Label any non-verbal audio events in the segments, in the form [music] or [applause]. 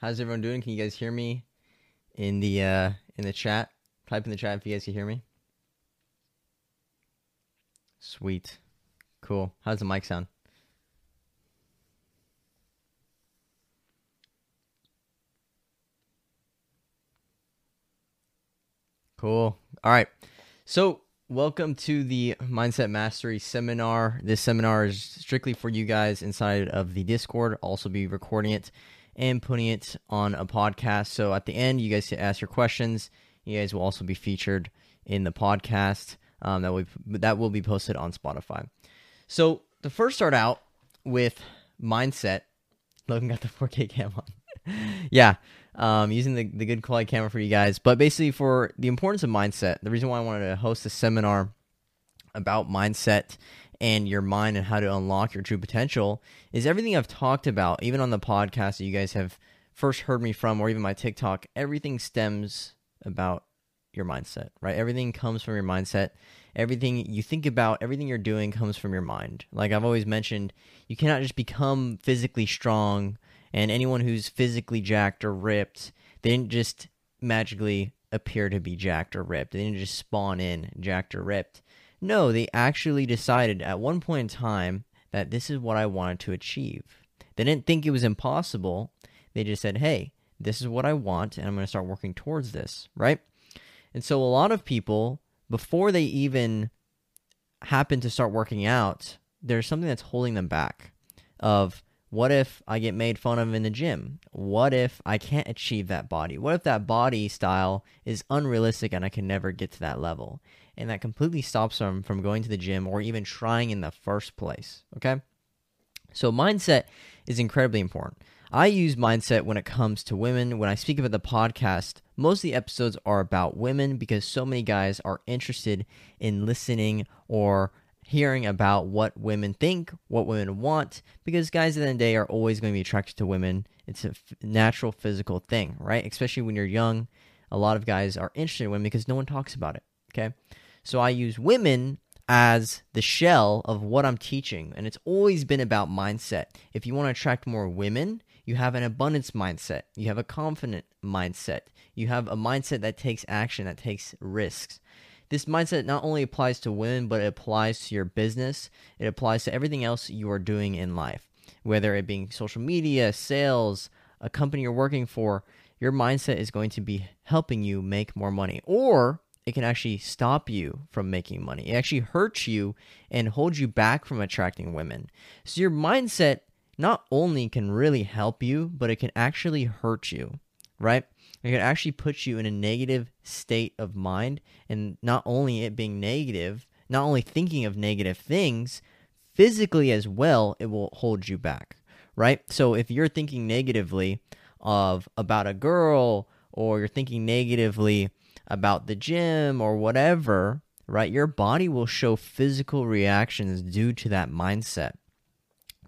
How's everyone doing? Can you guys hear me in the uh in the chat? Type in the chat if you guys can hear me. Sweet. Cool. How's the mic sound? Cool. All right. So, welcome to the Mindset Mastery seminar. This seminar is strictly for you guys inside of the Discord. I'll also be recording it and putting it on a podcast. So, at the end, you guys can ask your questions. You guys will also be featured in the podcast um, that will that will be posted on Spotify. So, to first start out with mindset, [laughs] Logan got the 4K cam on. [laughs] yeah, um, using the, the good quality camera for you guys. But basically, for the importance of mindset, the reason why I wanted to host a seminar about mindset and your mind and how to unlock your true potential is everything I've talked about, even on the podcast that you guys have first heard me from, or even my TikTok, everything stems about your mindset, right? Everything comes from your mindset. Everything you think about, everything you're doing comes from your mind. Like I've always mentioned, you cannot just become physically strong and anyone who's physically jacked or ripped, they didn't just magically appear to be jacked or ripped. They didn't just spawn in jacked or ripped. No, they actually decided at one point in time that this is what I wanted to achieve. They didn't think it was impossible. They just said, hey, this is what I want, and I'm going to start working towards this, right? And so a lot of people, before they even happen to start working out, there's something that's holding them back of what if I get made fun of in the gym? What if I can't achieve that body? What if that body style is unrealistic and I can never get to that level? And that completely stops them from going to the gym or even trying in the first place. Okay? So, mindset is incredibly important. I use mindset when it comes to women. When I speak about the podcast, most of the episodes are about women because so many guys are interested in listening or hearing about what women think, what women want, because guys at the end of the day are always going to be attracted to women. It's a natural physical thing, right? Especially when you're young. A lot of guys are interested in women because no one talks about it, okay? So I use women as the shell of what I'm teaching, and it's always been about mindset. If you want to attract more women, you have an abundance mindset, you have a confident mindset, you have a mindset that takes action, that takes risks. This mindset not only applies to women, but it applies to your business. It applies to everything else you are doing in life, whether it being social media, sales, a company you're working for. Your mindset is going to be helping you make more money, or it can actually stop you from making money. It actually hurts you and holds you back from attracting women. So, your mindset not only can really help you, but it can actually hurt you, right? it can actually put you in a negative state of mind. And not only it being negative, not only thinking of negative things, physically as well, it will hold you back, right? So if you're thinking negatively of about a girl or you're thinking negatively about the gym or whatever, right? Your body will show physical reactions due to that mindset.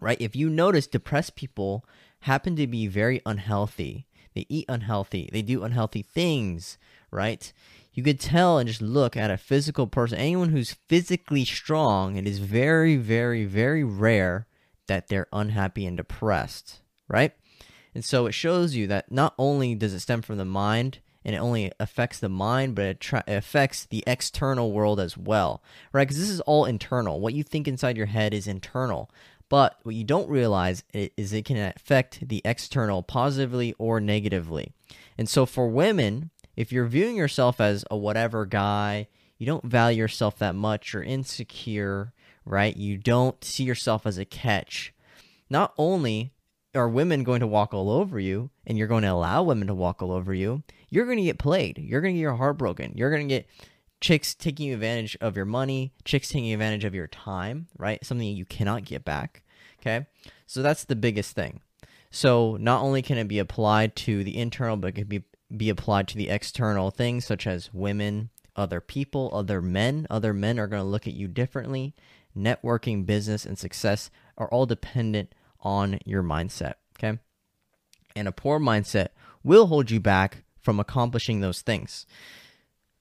Right? If you notice depressed people happen to be very unhealthy they eat unhealthy, they do unhealthy things, right? You could tell and just look at a physical person. Anyone who's physically strong, it is very, very, very rare that they're unhappy and depressed, right? And so it shows you that not only does it stem from the mind, and it only affects the mind, but it, it affects the external world as well, right? Because this is all internal. What you think inside your head is internal. But what you don't realize is it can affect the external positively or negatively. And so for women, if you're viewing yourself as a whatever guy, you don't value yourself that much, you're insecure, right? You don't see yourself as a catch. Not only are women going to walk all over you and you're going to allow women to walk all over you, you're going to get played. You're going to get your heart broken. You're going to get chicks taking advantage of your money, chicks taking advantage of your time, right? Something you cannot get back. Okay. So that's the biggest thing. So not only can it be applied to the internal, but it can be, be applied to the external things such as women, other people, other men. Other men are going to look at you differently. Networking, business, and success are all dependent on your mindset. Okay. And a poor mindset will hold you back from accomplishing those things.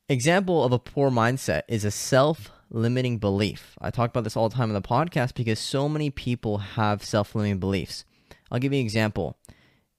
Example of a poor mindset is a self limiting belief. I talk about this all the time on the podcast because so many people have self limiting beliefs. I'll give you an example.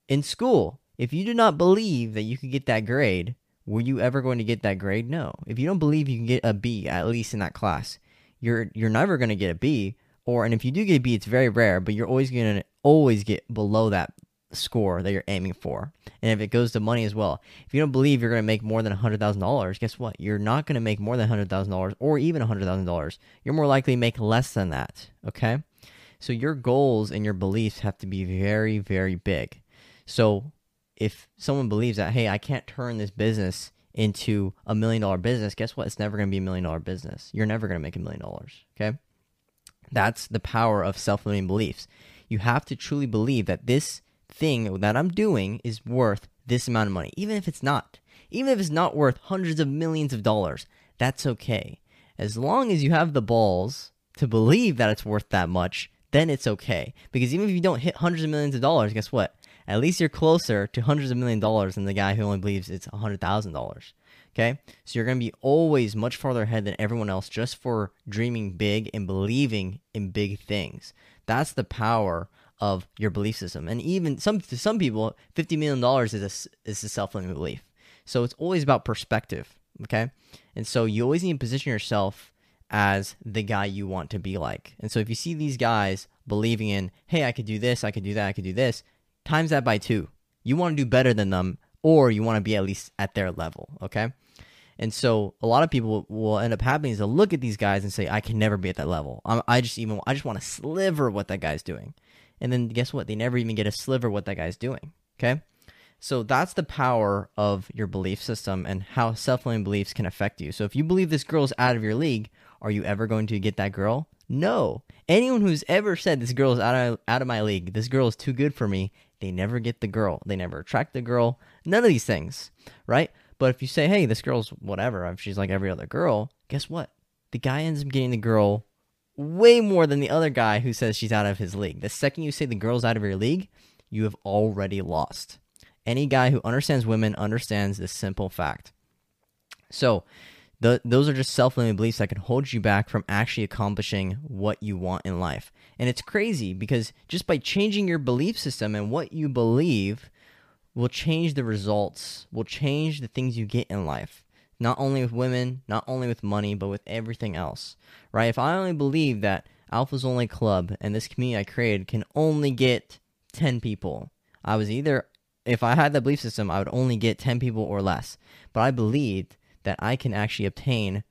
In school, If you do not believe that you could get that grade, were you ever going to get that grade? No. If you don't believe you can get a B, at least in that class, you're you're never going to get a B. Or and if you do get a B, it's very rare, but you're always going to always get below that score that you're aiming for. And if it goes to money as well, if you don't believe you're going to make more than $100,000, guess what? You're not going to make more than $100,000 or even $100,000. You're more likely to make less than that, okay? So your goals and your beliefs have to be very, very big. So if someone believes that, hey, I can't turn this business into a million dollar business, guess what? It's never going to be a million dollar business. You're never going to make a million dollars, okay? That's the power of self limiting beliefs. You have to truly believe that this thing that I'm doing is worth this amount of money, even if it's not. Even if it's not worth hundreds of millions of dollars, that's okay. As long as you have the balls to believe that it's worth that much, then it's okay. Because even if you don't hit hundreds of millions of dollars, guess what? At least you're closer to hundreds of million dollars than the guy who only believes it's a hundred thousand dollars. Okay, so you're going to be always much farther ahead than everyone else just for dreaming big and believing in big things. That's the power of your belief system. And even some to some people, fifty million dollars is a is a self limiting belief. So it's always about perspective. Okay, and so you always need to position yourself as the guy you want to be like. And so if you see these guys believing in, hey, I could do this, I could do that, I could do this, times that by two. You want to do better than them, or you want to be at least at their level. Okay. And so a lot of people will end up happening is they'll look at these guys and say, I can never be at that level. I'm, I just even I just want a sliver what that guy's doing. And then guess what? They never even get a sliver what that guy's doing. Okay. So that's the power of your belief system and how self-limiting beliefs can affect you. So if you believe this girl's out of your league, are you ever going to get that girl? No. Anyone who's ever said this girl is out of out of my league, this girl is too good for me, they never get the girl. They never attract the girl. None of these things, right? But if you say, "Hey, this girl's whatever, if she's like every other girl," guess what? The guy ends up getting the girl way more than the other guy who says she's out of his league. The second you say the girl's out of your league, you have already lost. Any guy who understands women understands this simple fact. So, the, those are just self limiting beliefs that can hold you back from actually accomplishing what you want in life. And it's crazy because just by changing your belief system and what you believe will change the results, will change the things you get in life not only with women, not only with money, but with everything else, right? If I only believe that Alpha's Only Club and this community I created can only get 10 people, I was either, if I had that belief system, I would only get 10 people or less. But I believed that I can actually obtain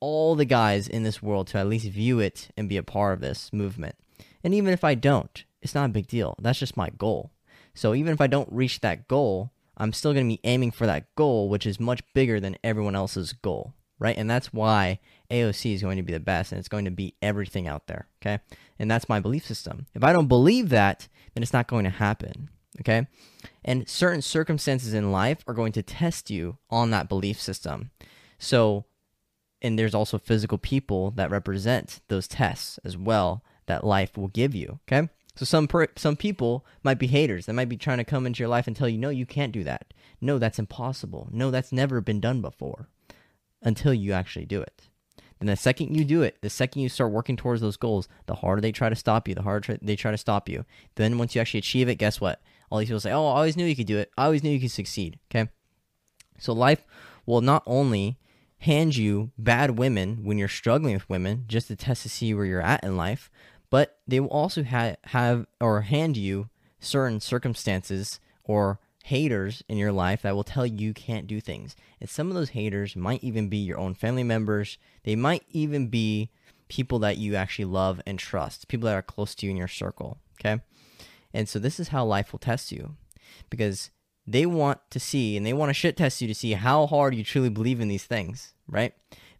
all the guys in this world to at least view it and be a part of this movement. And even if I don't, it's not a big deal. That's just my goal. So even if I don't reach that goal, I'm still going to be aiming for that goal, which is much bigger than everyone else's goal, right? And that's why AOC is going to be the best and it's going to beat everything out there, okay? And that's my belief system. If I don't believe that, then it's not going to happen, okay? And certain circumstances in life are going to test you on that belief system. So, and there's also physical people that represent those tests as well that life will give you, okay? So some per- some people might be haters. They might be trying to come into your life and tell you, "No, you can't do that. No, that's impossible. No, that's never been done before." Until you actually do it. Then the second you do it, the second you start working towards those goals, the harder they try to stop you, the harder they try to stop you. Then once you actually achieve it, guess what? All these people say, "Oh, I always knew you could do it. I always knew you could succeed." Okay? So life will not only hand you bad women when you're struggling with women just to test to see where you're at in life, but they will also ha- have or hand you certain circumstances or haters in your life that will tell you you can't do things. And some of those haters might even be your own family members. They might even be people that you actually love and trust, people that are close to you in your circle. Okay. And so this is how life will test you because they want to see and they want to shit test you to see how hard you truly believe in these things, right?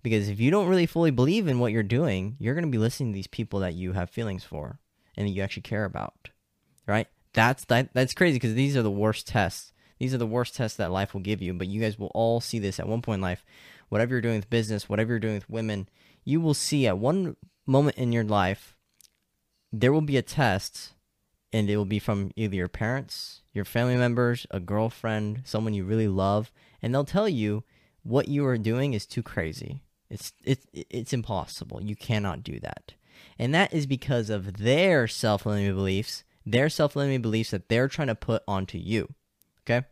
Because if you don't really fully believe in what you're doing, you're going to be listening to these people that you have feelings for and that you actually care about, right? That's that. That's crazy because these are the worst tests. These are the worst tests that life will give you. But you guys will all see this at one point in life. Whatever you're doing with business, whatever you're doing with women, you will see at one moment in your life there will be a test, and it will be from either your parents, your family members, a girlfriend, someone you really love, and they'll tell you what you are doing is too crazy. It's it's it's impossible. You cannot do that. And that is because of their self-limiting beliefs, their self-limiting beliefs that they're trying to put onto you. Okay.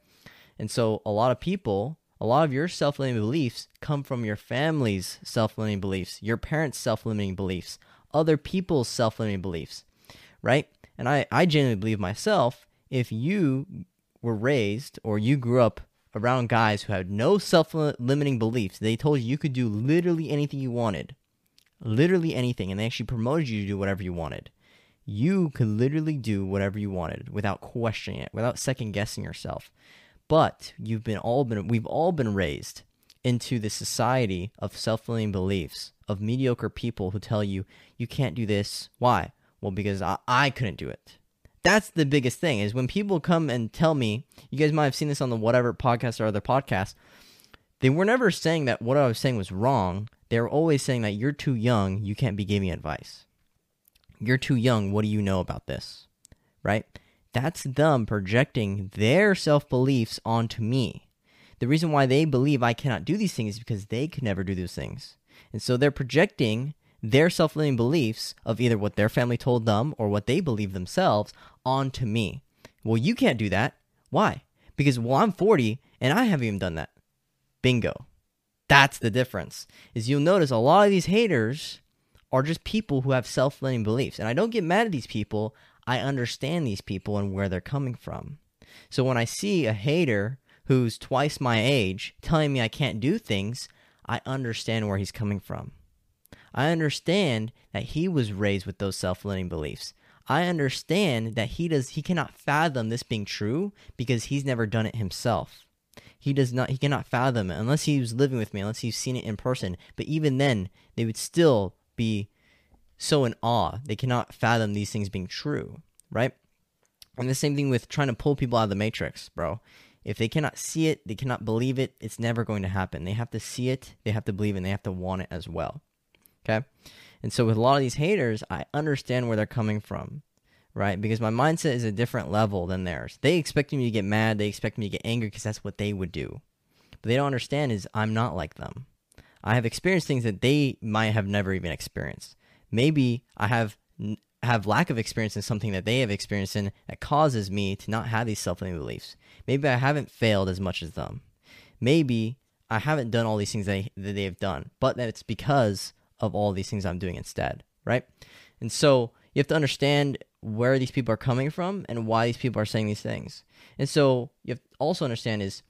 And so a lot of people, a lot of your self limiting beliefs come from your family's self limiting beliefs, your parents' self limiting beliefs, other people's self limiting beliefs, right? And I, I genuinely believe myself, if you were raised or you grew up around guys who had no self limiting beliefs, they told you you could do literally anything you wanted, literally anything, and they actually promoted you to do whatever you wanted. You could literally do whatever you wanted without questioning it, without second guessing yourself. But you've been all been we've all been raised into the society of self-limiting beliefs of mediocre people who tell you you can't do this. Why? Well, because I, I couldn't do it. That's the biggest thing is when people come and tell me, you guys might have seen this on the whatever podcast or other podcast, they were never saying that what I was saying was wrong. They were always saying that you're too young, you can't be giving advice. You're too young, what do you know about this? Right? That's them projecting their self beliefs onto me. The reason why they believe I cannot do these things is because they could never do those things. And so they're projecting their self limiting beliefs of either what their family told them or what they believe themselves onto me. Well, you can't do that. Why? Because, well, I'm 40 and I haven't even done that. Bingo. That's the difference. Is you'll notice a lot of these haters are just people who have self limiting beliefs. And I don't get mad at these people. I understand these people and where they're coming from. So when I see a hater who's twice my age telling me I can't do things, I understand where he's coming from. I understand that he was raised with those self-limiting beliefs. I understand that he does he cannot fathom this being true because he's never done it himself. He does not he cannot fathom it unless he was living with me, unless he's seen it in person. But even then, they would still be so in awe. They cannot fathom these things being true, right? And the same thing with trying to pull people out of the matrix, bro. If they cannot see it, they cannot believe it, it's never going to happen. They have to see it, they have to believe it, and they have to want it as well. Okay? And so with a lot of these haters, I understand where they're coming from, right? Because my mindset is a different level than theirs. They expect me to get mad, they expect me to get angry because that's what they would do. But they don't understand is I'm not like them. I have experienced things that they might have never even experienced. Maybe I have have lack of experience in something that they have experienced in that causes me to not have these self-limiting beliefs. Maybe I haven't failed as much as them. Maybe I haven't done all these things that that they have done, but that it's because of all these things I'm doing instead, right? And so you have to understand where these people are coming from and why these people are saying these things. And so you have also understand is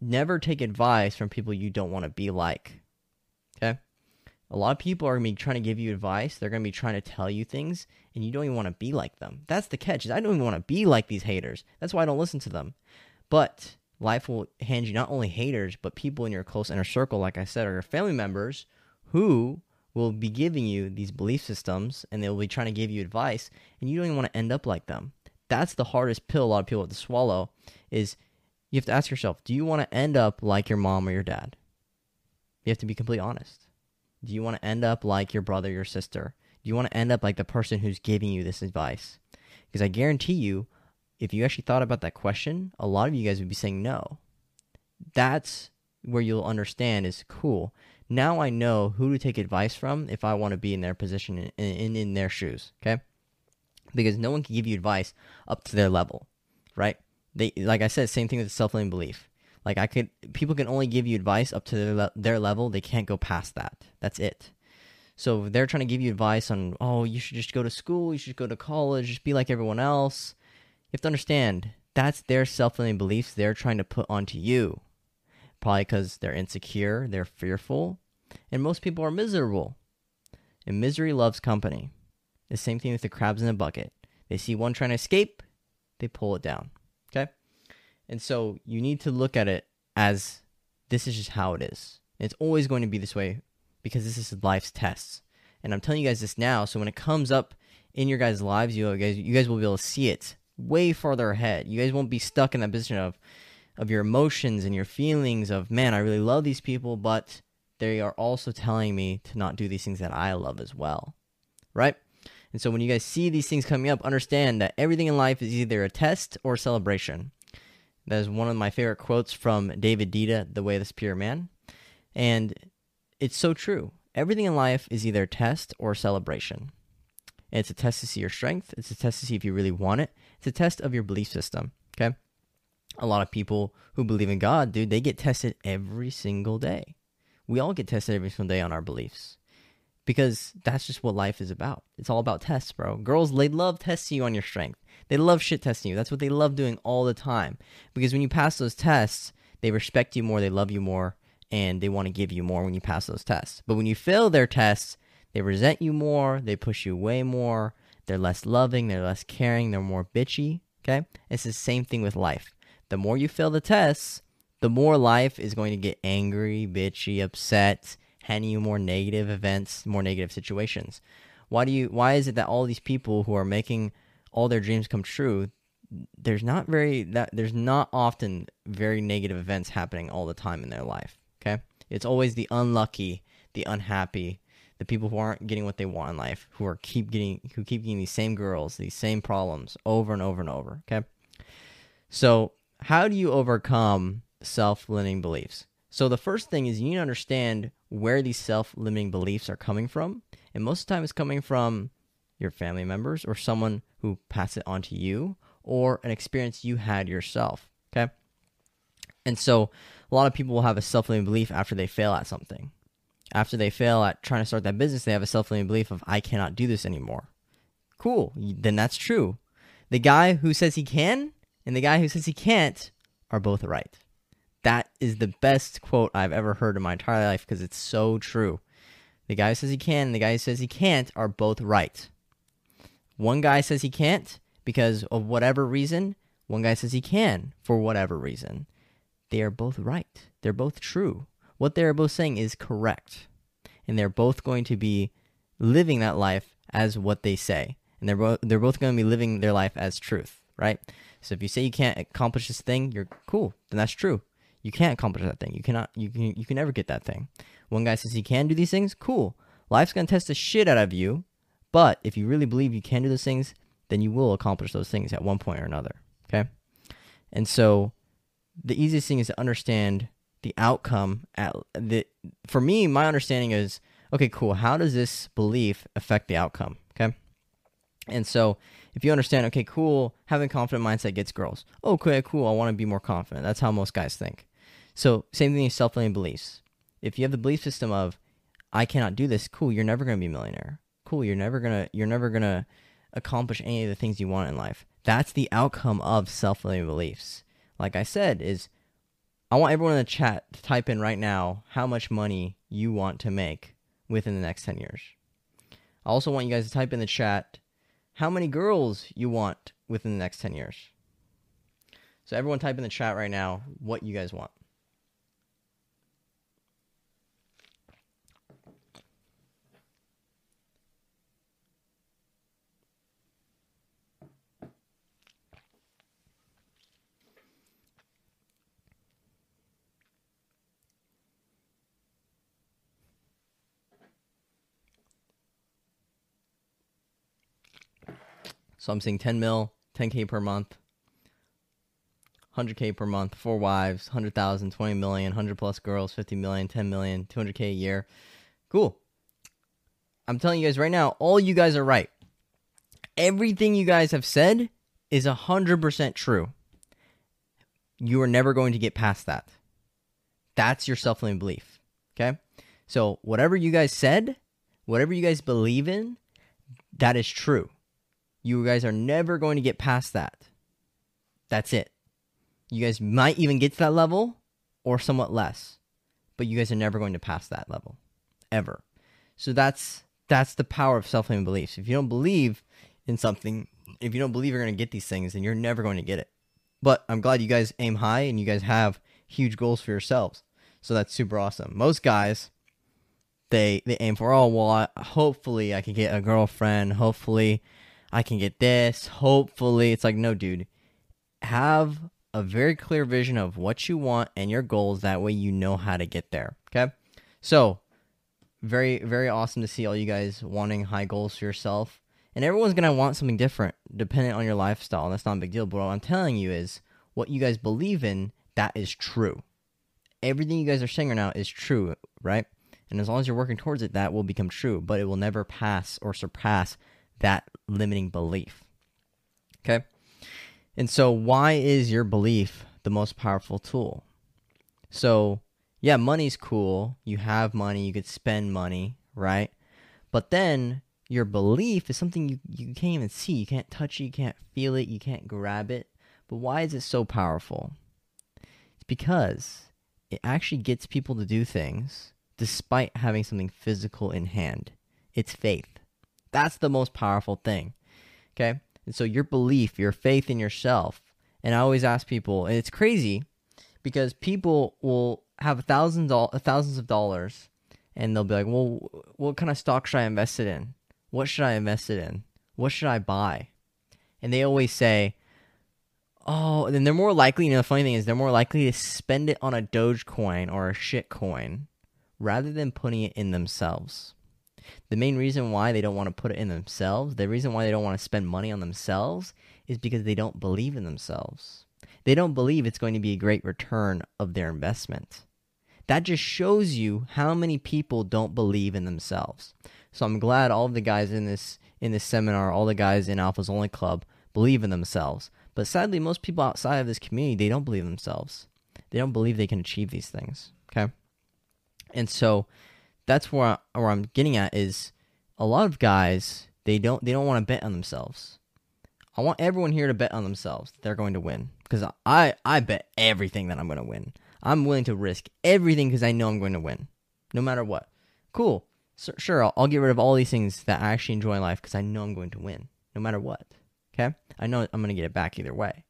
never take advice from people you don't want to be like. Okay? A lot of people are going to be trying to give you advice. They're going to be trying to tell you things, and you don't even want to be like them. That's the catch. Is I don't even want to be like these haters. That's why I don't listen to them. But life will hand you not only haters, but people in your close inner circle, like I said, or your family members who will be giving you these belief systems and they'll be trying to give you advice and you don't even want to end up like them. That's the hardest pill a lot of people have to swallow is you have to ask yourself, do you want to end up like your mom or your dad? You have to be completely honest. Do you want to end up like your brother, your sister? Do you want to end up like the person who's giving you this advice? Because I guarantee you, if you actually thought about that question, a lot of you guys would be saying no. That's where you'll understand is cool now I know who to take advice from if I want to be in their position in, in, in their shoes. Okay, because no one can give you advice up to their level, right? They like I said, same thing with self-limiting belief. Like I could, people can only give you advice up to their, le- their level. They can't go past that. That's it. So they're trying to give you advice on, oh, you should just go to school, you should go to college, just be like everyone else. You have to understand that's their self-limiting beliefs they're trying to put onto you probably because they're insecure, they're fearful, and most people are miserable. And misery loves company. The same thing with the crabs in the bucket. They see one trying to escape, they pull it down. Okay? And so you need to look at it as this is just how it is. And it's always going to be this way because this is life's tests. And I'm telling you guys this now, so when it comes up in your guys' lives, you guys you guys will be able to see it way farther ahead. You guys won't be stuck in that position of of your emotions and your feelings of man i really love these people but they are also telling me to not do these things that i love as well. Right? And so when you guys see these things coming up understand that everything in life is either a test or a celebration. That is one of my favorite quotes from david Deida the way of the superior man. And it's so true. Everything in life is either a test or a celebration. And it's a test to see your strength. It's a test to see if you really want it. It's a test of your belief system okay a lot of people who believe in God, dude, they get tested every single day. We all get tested every single day on our beliefs because that's just what life is about. It's all about tests, bro. Girls, they love testing you on your strength. They love shit testing you. That's what they love doing all the time because when you pass those tests, they respect you more, they love you more, and they want to give you more when you pass those tests. But when you fail their tests, they resent you more, they push you way more, they're less loving, they're less caring, they're more bitchy. Okay? It's the same thing with life. The more you fail the tests, the more life is going to get angry, bitchy, upset, handing you more negative events, more negative situations. Why do you why is it that all these people who are making all their dreams come true, there's not very that there's not often very negative events happening all the time in their life, okay? It's always the unlucky, the unhappy, the people who aren't getting what they want in life, who are keep getting who keep getting these same girls, these same problems over and over and over. Okay. So how do you overcome self-limiting beliefs? So the first thing is you need to understand where these self-limiting beliefs are coming from. And most of the time it's coming from your family members or someone who passed it on to you or an experience you had yourself. Okay. And so a lot of people will have a self-limiting belief after they fail at something after they fail at trying to start that business, they have a self limiting belief of, I cannot do this anymore. Cool. Then that's true. The guy who says he can and the guy who says he can't are both right. That is the best quote I've ever heard in my entire life because it's so true. The guy who says he can and the guy who says he can't are both right. One guy says he can't because of whatever reason, one guy says he can for whatever reason. They are both right. They're both true what they're both saying is correct. And they're both going to be living that life as what they say. And they're both they're both going to be living their life as truth, right? So if you say you can't accomplish this thing, you're cool. Then that's true. You can't accomplish that thing. You cannot you can you can never get that thing. One guy says he can do these things, cool. Life's to test the shit out of you, but if you really believe you can do those things, then you will accomplish those things at one point or another, okay? And so the easiest thing is to understand the outcome at the for me my understanding is okay cool how does this belief affect the outcome okay and so if you understand okay cool having confident mindset gets girls. Okay cool i want to be more confident. That's how most guys think. So same thing with self-limiting beliefs. If you have the belief system of i cannot do this cool you're never going to be a millionaire. Cool you're never going to you're never going to accomplish any of the things you want in life. That's the outcome of self-limiting beliefs. Like i said is I want everyone in the chat to type in right now how much money you want to make within the next 10 years. I also want you guys to type in the chat how many girls you want within the next 10 years. So everyone type in the chat right now what you guys want. So I'm seeing 10 mil, 10k per month, 100k per month, four wives, 100,000, 20 million, 100 plus girls, 50 million, 10 million, 200k a year. Cool. I'm telling you guys right now, all you guys are right. Everything you guys have said is 100% true. You are never going to get past that. That's your self limiting belief. Okay? So, whatever you guys said, whatever you guys believe in, that is true. You guys are never going to get past that. That's it. You guys might even get to that level or somewhat less, but you guys are never going to pass that level ever. So that's that's the power of self-limiting beliefs. If you don't believe in something, if you don't believe you're going to get these things, then you're never going to get it. But I'm glad you guys aim high and you guys have huge goals for yourselves. So that's super awesome. Most guys they they aim for oh well I, hopefully I can get a girlfriend, hopefully I can get this. Hopefully, it's like, no, dude. Have a very clear vision of what you want and your goals. That way, you know how to get there. Okay. So, very, very awesome to see all you guys wanting high goals for yourself. And everyone's going to want something different depending on your lifestyle. That's not a big deal. But what I'm telling you is what you guys believe in, that is true. Everything you guys are saying right now is true, right? And as long as you're working towards it, that will become true. But it will never pass or surpass that limiting belief. Okay? And so, why is your belief the most powerful tool. So, yeah, money's cool. You have money, you could spend money, right? But then your belief is something you, you can't even see. You can't touch it, you can't feel it, you can't grab it. But why is it so powerful? It's because it actually gets people to do things despite having something physical in hand. It's faith. That's the most powerful thing. Okay? And so your belief, your faith in yourself. And I always ask people, and it's crazy because people will have thousands thousands of dollars and they'll be like, "Well, what kind of stock should I invest it in? What should I invest it in? What should I buy?" And they always say, "Oh," then they're more likely, you know, the funny thing is they're more likely to spend it on a Dogecoin or a shit coin rather than putting it in themselves. The main reason why they don't want to put it in themselves, the reason why they don't want to spend money on themselves is because they don't believe in themselves. They don't believe it's going to be a great return of their investment. That just shows you how many people don't believe in themselves. So I'm glad all of the guys in this in this seminar, all the guys in Alphas Only Club believe in themselves. But sadly, most people outside of this community, they don't believe in themselves. They don't believe they can achieve these things. Okay? And so that's where, I, where I'm getting at is a lot of guys they don't they don't want to bet on themselves. I want everyone here to bet on themselves they're going to win because I I bet everything that I'm going to win. I'm willing to risk everything because I know I'm going to win, no matter what. Cool, so, sure. I'll, I'll get rid of all these things that I actually enjoy in life because I know I'm going to win, no matter what. Okay, I know I'm going to get it back either way,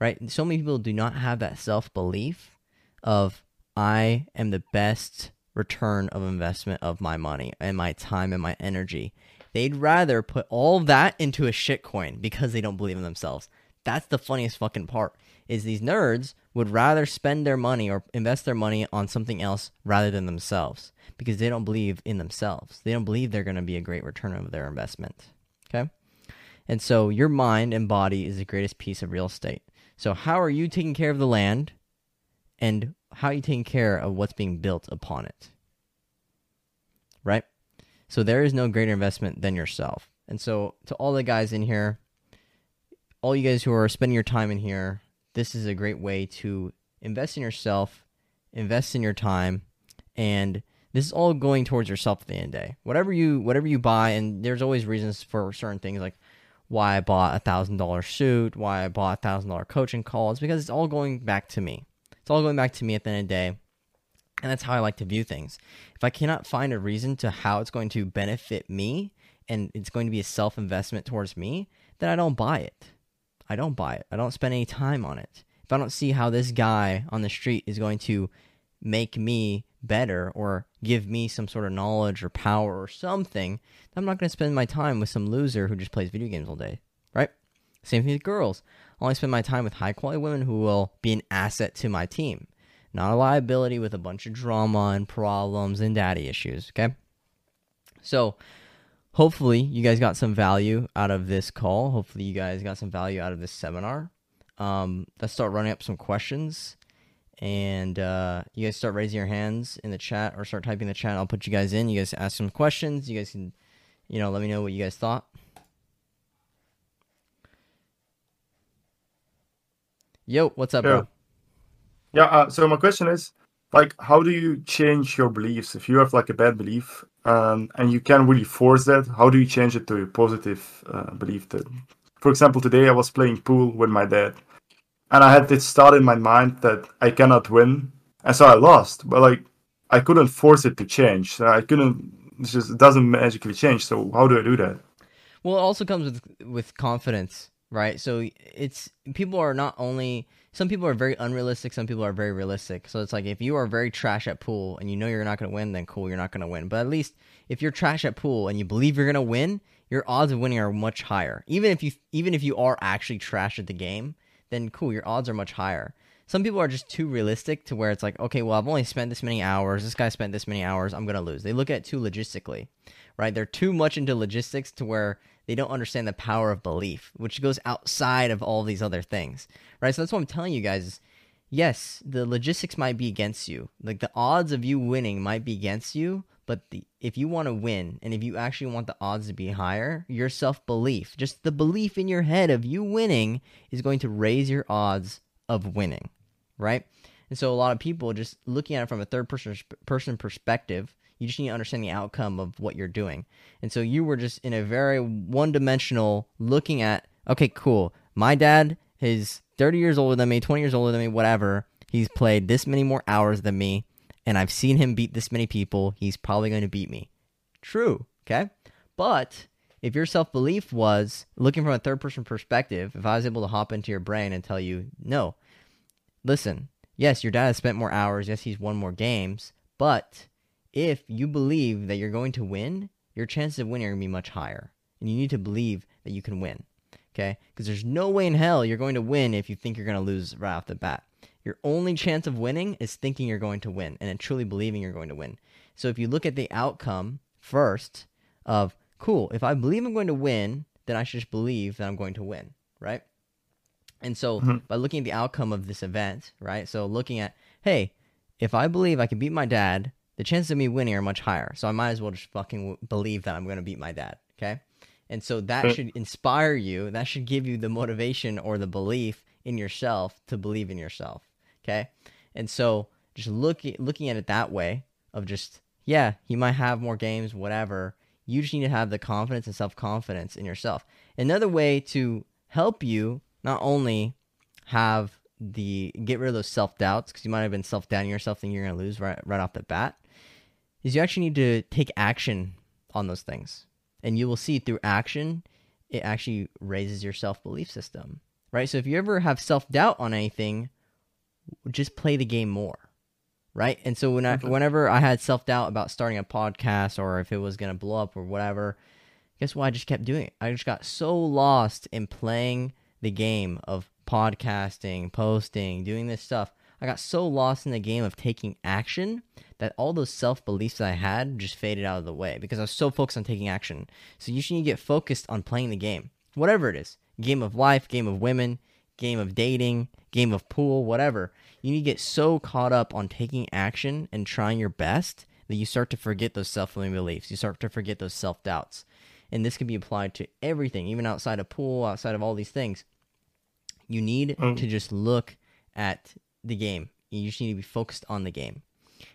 right? So many people do not have that self belief of I am the best return of investment of my money and my time and my energy. They'd rather put all that into a shitcoin because they don't believe in themselves. That's the funniest fucking part. Is these nerds would rather spend their money or invest their money on something else rather than themselves because they don't believe in themselves. They don't believe they're going to be a great return of their investment. Okay? And so your mind and body is the greatest piece of real estate. So how are you taking care of the land and how are you taking care of what's being built upon it? Right? So there is no greater investment than yourself. And so to all the guys in here, all you guys who are spending your time in here, this is a great way to invest in yourself, invest in your time, and this is all going towards yourself at the end of the day. Whatever you whatever you buy, and there's always reasons for certain things like why I bought a thousand dollar suit, why I bought a thousand dollar coaching call. It's because it's all going back to me. It's all going back to me at the end of the day. And that's how I like to view things. If I cannot find a reason to how it's going to benefit me and it's going to be a self investment towards me, then I don't buy it. I don't buy it. I don't spend any time on it. If I don't see how this guy on the street is going to make me better or give me some sort of knowledge or power or something, I'm not going to spend my time with some loser who just plays video games all day, right? Same thing with girls. I only spend my time with high quality women who will be an asset to my team, not a liability with a bunch of drama and problems and daddy issues. Okay. So, hopefully, you guys got some value out of this call. Hopefully, you guys got some value out of this seminar. Um, let's start running up some questions. And uh, you guys start raising your hands in the chat or start typing in the chat. I'll put you guys in. You guys ask some questions. You guys can, you know, let me know what you guys thought. Yo, what's up, yeah. bro? Yeah. Uh, so my question is, like, how do you change your beliefs if you have like a bad belief um, and you can't really force that? How do you change it to a positive uh, belief? That, for example, today I was playing pool with my dad, and I had this thought in my mind that I cannot win, and so I lost. But like, I couldn't force it to change. So I couldn't. It just doesn't magically change. So how do I do that? Well, it also comes with with confidence right? So it's people are not only some people are very unrealistic, some people are very realistic. So it's like if you are very trash at pool and you know you're not going to win, then cool, you're not going to win. But at least if you're trash at pool and you believe you're going to win, your odds of winning are much higher. Even if you even if you are actually trash at the game, then cool, your odds are much higher. Some people are just too realistic to where it's like, okay, well, I've only spent this many hours. This guy spent this many hours. I'm going to lose. They look at it too logistically, right? They're too much into logistics to where they don't understand the power of belief, which goes outside of all these other things, right? So that's what I'm telling you guys. Yes, the logistics might be against you. Like the odds of you winning might be against you, but the, if you want to win and if you actually want the odds to be higher, your self belief, just the belief in your head of you winning, is going to raise your odds of winning. right? And so a lot of people just looking at it from a third person perspective, you just need to understand the outcome of what you're doing. And so you were just in a very one dimensional looking at, okay, cool. My dad is 30 years older than me, 20 years older than me, whatever. He's played this many more hours than me, and I've seen him beat this many people. He's probably going to beat me. True, okay? But if your self belief was looking from a third person perspective, if I was able to hop into your brain and tell you, no, listen, yes, your dad has spent more hours, yes, he's won more games, but if you believe that you're going to win, your chances of winning are going to be much higher. And you need to believe that you can win. Okay? Because there's no way in hell you're going to win if you think you're going to lose right off the bat. Your only chance of winning is thinking you're going to win and then truly believing you're going to win. So if you look at the outcome first of, cool, if I believe I'm going to win, then I should just believe that I'm going to win, right? And so mm-hmm. by looking at the outcome of this event, right? So looking at, hey, if I believe I can beat my dad, the chances of me winning are much higher. So I might as well just fucking believe that I'm going to beat my dad, okay? And so that uh, should inspire you. That should give you the motivation or the belief in yourself to believe in yourself, okay? And so just looking looking at it that way of just yeah, he might have more games, whatever. You just need to have the confidence and self confidence in yourself. Another way to help you not only have the get rid of those self doubts because you might have been self doubting yourself thinking you're gonna lose right right off the bat, is you actually need to take action on those things, and you will see through action, it actually raises your self belief system, right? So if you ever have self doubt on anything, just play the game more, right? And so when I, mm-hmm. whenever I had self doubt about starting a podcast or if it was gonna blow up or whatever, guess what? I just kept doing it. I just got so lost in playing the game of podcasting, posting, doing this stuff. I got so lost in the game of taking action that all those self beliefs that I had just faded out of the way because I was so focused on taking action. So you should need to get focused on playing the game, whatever it is game of life, game of women, game of dating, game of pool, whatever. You need to get so caught up on taking action and trying your best that you start to forget those self limiting beliefs. You start to forget those self doubts. And this can be applied to everything, even outside of pool, outside of all these things. You need mm. to just look at the game. You just need to be focused on the game.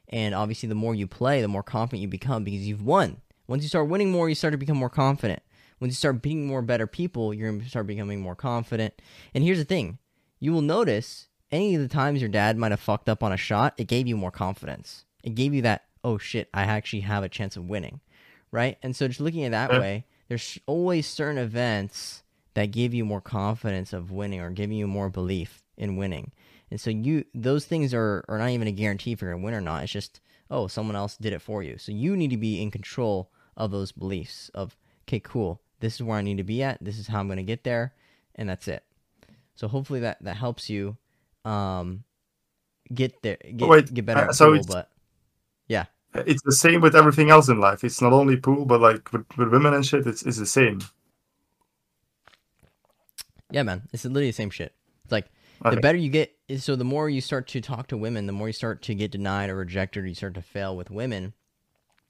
And obviously, the more you play, the more confident you become because you've won. Once you start winning more, you start to become more confident. Once you start beating more better people, you're going to start becoming more confident. And here's the thing you will notice any of the times your dad might have fucked up on a shot, it gave you more confidence. It gave you that, oh shit, I actually have a chance of winning. Right? And so just looking at that way, there's always certain events that give you more confidence of winning or giving you more belief in winning. And so you those things are, are not even a guarantee if you're gonna win or not. It's just, oh, someone else did it for you. So you need to be in control of those beliefs of, okay, cool, this is where I need to be at, this is how I'm gonna get there, and that's it. So hopefully that, that helps you um get there get, Wait, get better uh, so pool, but yeah. It's the same with everything else in life. It's not only pool, but like with, with women and shit, it's, it's the same. Yeah, man, it's literally the same shit. Okay. the better you get, so the more you start to talk to women, the more you start to get denied or rejected, or you start to fail with women.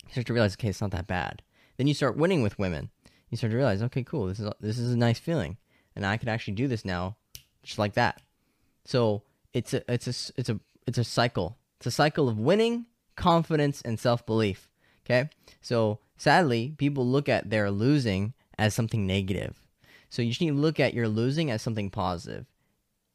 You start to realize, okay, it's not that bad. Then you start winning with women. You start to realize, okay, cool, this is this is a nice feeling, and I could actually do this now, just like that. So it's a it's a it's a it's a cycle. It's a cycle of winning, confidence, and self belief. Okay, so sadly, people look at their losing as something negative so you just need to look at your losing as something positive.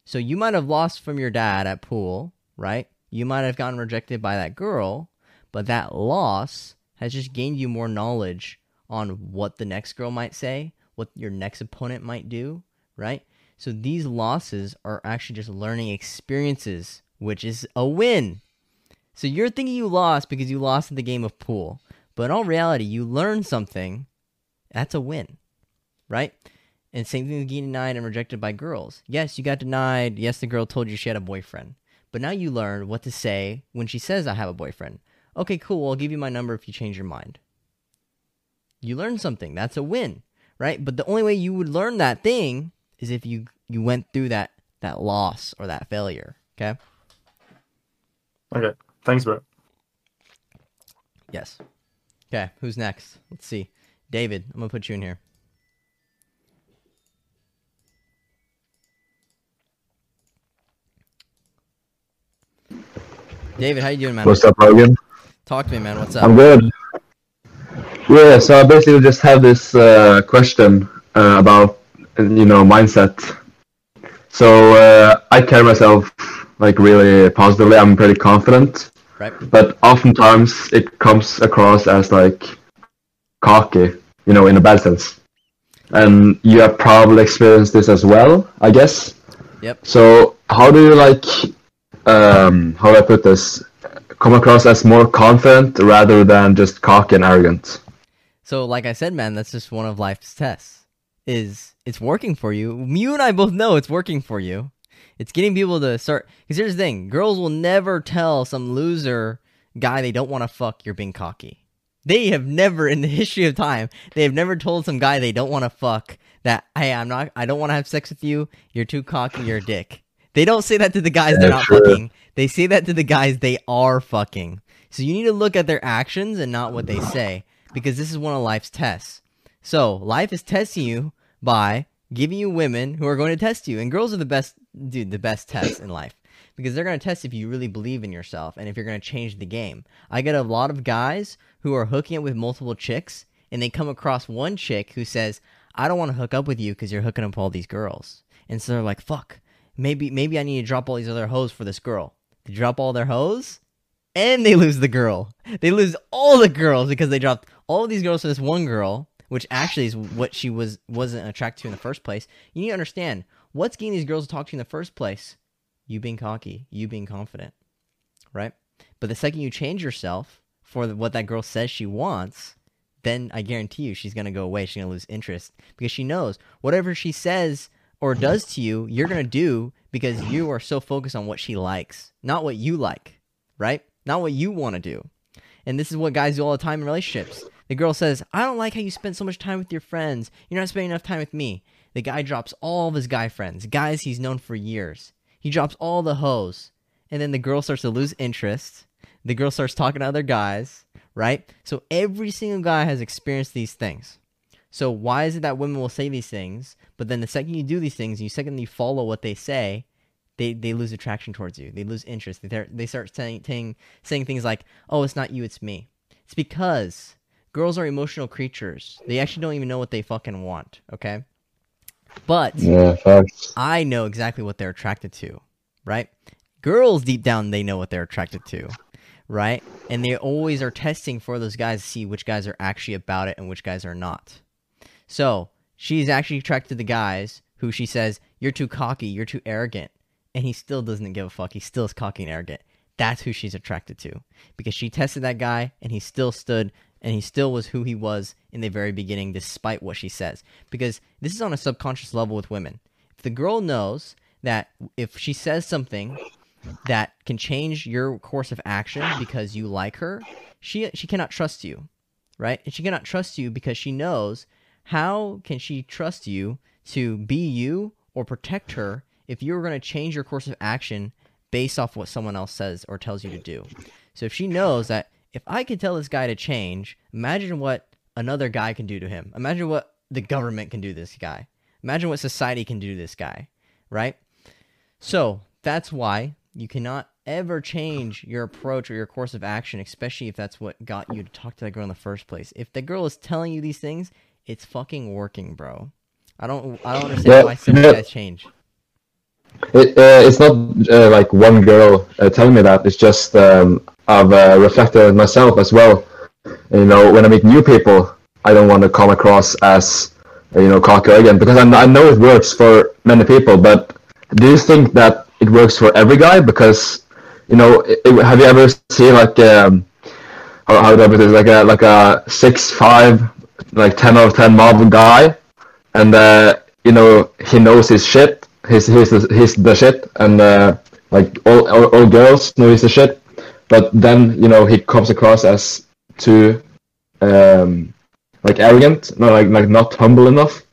So you might have lost from your dad at pool, right? You might have gotten rejected by that girl, but that loss has just gained you more knowledge on what the next girl might say, what your next opponent might do, right? So these losses are actually just learning experiences, which is a win. So you're thinking you lost because you lost in the game of pool, but in all reality, you learned something. That's a win, right? And same thing with getting denied and rejected by girls. Yes, you got denied. Yes, the girl told you she had a boyfriend. But now you learn what to say when she says, I have a boyfriend. Okay, cool. I'll give you my number if you change your mind. You learn something. That's a win, right? But the only way you would learn that thing is if you you went through that that loss or that failure. Okay. Okay. Thanks, bro. Yes. Okay. Who's next? Let's see. David, I'm gonna put you in here. David, how you doing, man? What's up, Logan? Talk to me, man. What's up? I'm good. Yeah, so I basically just have this uh, question uh, about you know mindset. So uh, I carry myself like really positively. I'm pretty confident, Right. but oftentimes it comes across as like cocky, you know, in a bad sense. And you have probably experienced this as well, I guess. Yep. So how do you like, um, how do I put this, come across as more confident rather than just cocky and arrogant? So, like I said, man, that's just one of life's tests. Is it's working for you? You and I both know it's working for you. It's getting people to start. Because here's the thing: girls will never tell some loser guy they don't want to fuck you're being cocky. They have never, in the history of time, they have never told some guy they don't want to fuck that hey, I'm not, I don't want to have sex with you. You're too cocky. You're a dick. They don't say that to the guys they're not sure. fucking. They say that to the guys they are fucking. So you need to look at their actions and not what they say, because this is one of life's tests. So life is testing you by giving you women who are going to test you, and girls are the best, dude, the best tests in life because they're going to test if you really believe in yourself and if you're going to change the game. I get a lot of guys who are hooking up with multiple chicks, and they come across one chick who says, "I don't want to hook up with you because you're hooking up with all these girls," and so they're like, "Fuck." Maybe maybe I need to drop all these other hoes for this girl. They drop all their hoes, and they lose the girl. They lose all the girls because they dropped all of these girls for this one girl, which actually is what she was wasn't attracted to in the first place. You need to understand what's getting these girls to talk to you in the first place. You being cocky, you being confident, right? But the second you change yourself for what that girl says she wants, then I guarantee you she's gonna go away. She's gonna lose interest because she knows whatever she says or does to you, you're gonna do because you are so focused on what she likes, not what you like, right? Not what you want to do. And this is what guys do all the time in relationships. The girl says, I don't like how you spend so much time with your friends. You're not spending enough time with me. The guy drops all of his guy friends, guys he's known for years. He drops all the hoes. And then the girl starts to lose interest. The girl starts talking to other guys, right? So every single guy has experienced these things. So why is it that women will say these things, but then the second you do these things, and you second you follow what they say, they, they lose attraction towards you. They lose interest. They, they start saying, saying, saying things like, oh, it's not you, it's me. It's because girls are emotional creatures. They actually don't even know what they fucking want, okay? But Yeah. I know exactly what they're attracted to, right? Girls deep down they know what they're attracted to, right? And they always are testing for those guys to see which guys are actually about it and which guys are not. So she's actually attracted to the guys who she says, You're too cocky, you're too arrogant. And he still doesn't give a fuck. He still is cocky and arrogant. That's who she's attracted to. Because she tested that guy and he still stood and he still was who he was in the very beginning, despite what she says. Because this is on a subconscious level with women. If the girl knows that if she says something that can change your course of action because you like her, she she cannot trust you, right? And she cannot trust you because she knows how can she trust you to be you or protect her if you're going to change your course of action based off what someone else says or tells you to do. So if she knows that if I can tell this guy to change, imagine what another guy can do to him. Imagine what the government can do to this guy. Imagine what society can do to this guy, right? So that's why you cannot ever change your approach or your course of action, especially if that's what got you to talk to that girl in the first place. If the girl is telling you these things, it's fucking working, bro. I don't I don't understand Yeah, why some yeah. guys change. It, uh, it's not uh, like one girl uh, telling me that. It's just um, I've uh, reflected on myself as well. You know, when I meet new people, I don't want to come across as uh, you know cocky again because I, I know it works for many people. But do you think that it works for every guy? Because you know, it, it- have you ever seen like um, how, how do I put this? Like a like a six five, like ten out of ten mob guy, and uh, you know he knows his shit. He's he's he's the shit, and uh, like all, all all girls know he's the shit. But then you know he comes across as too um, like arrogant, not like like not humble enough.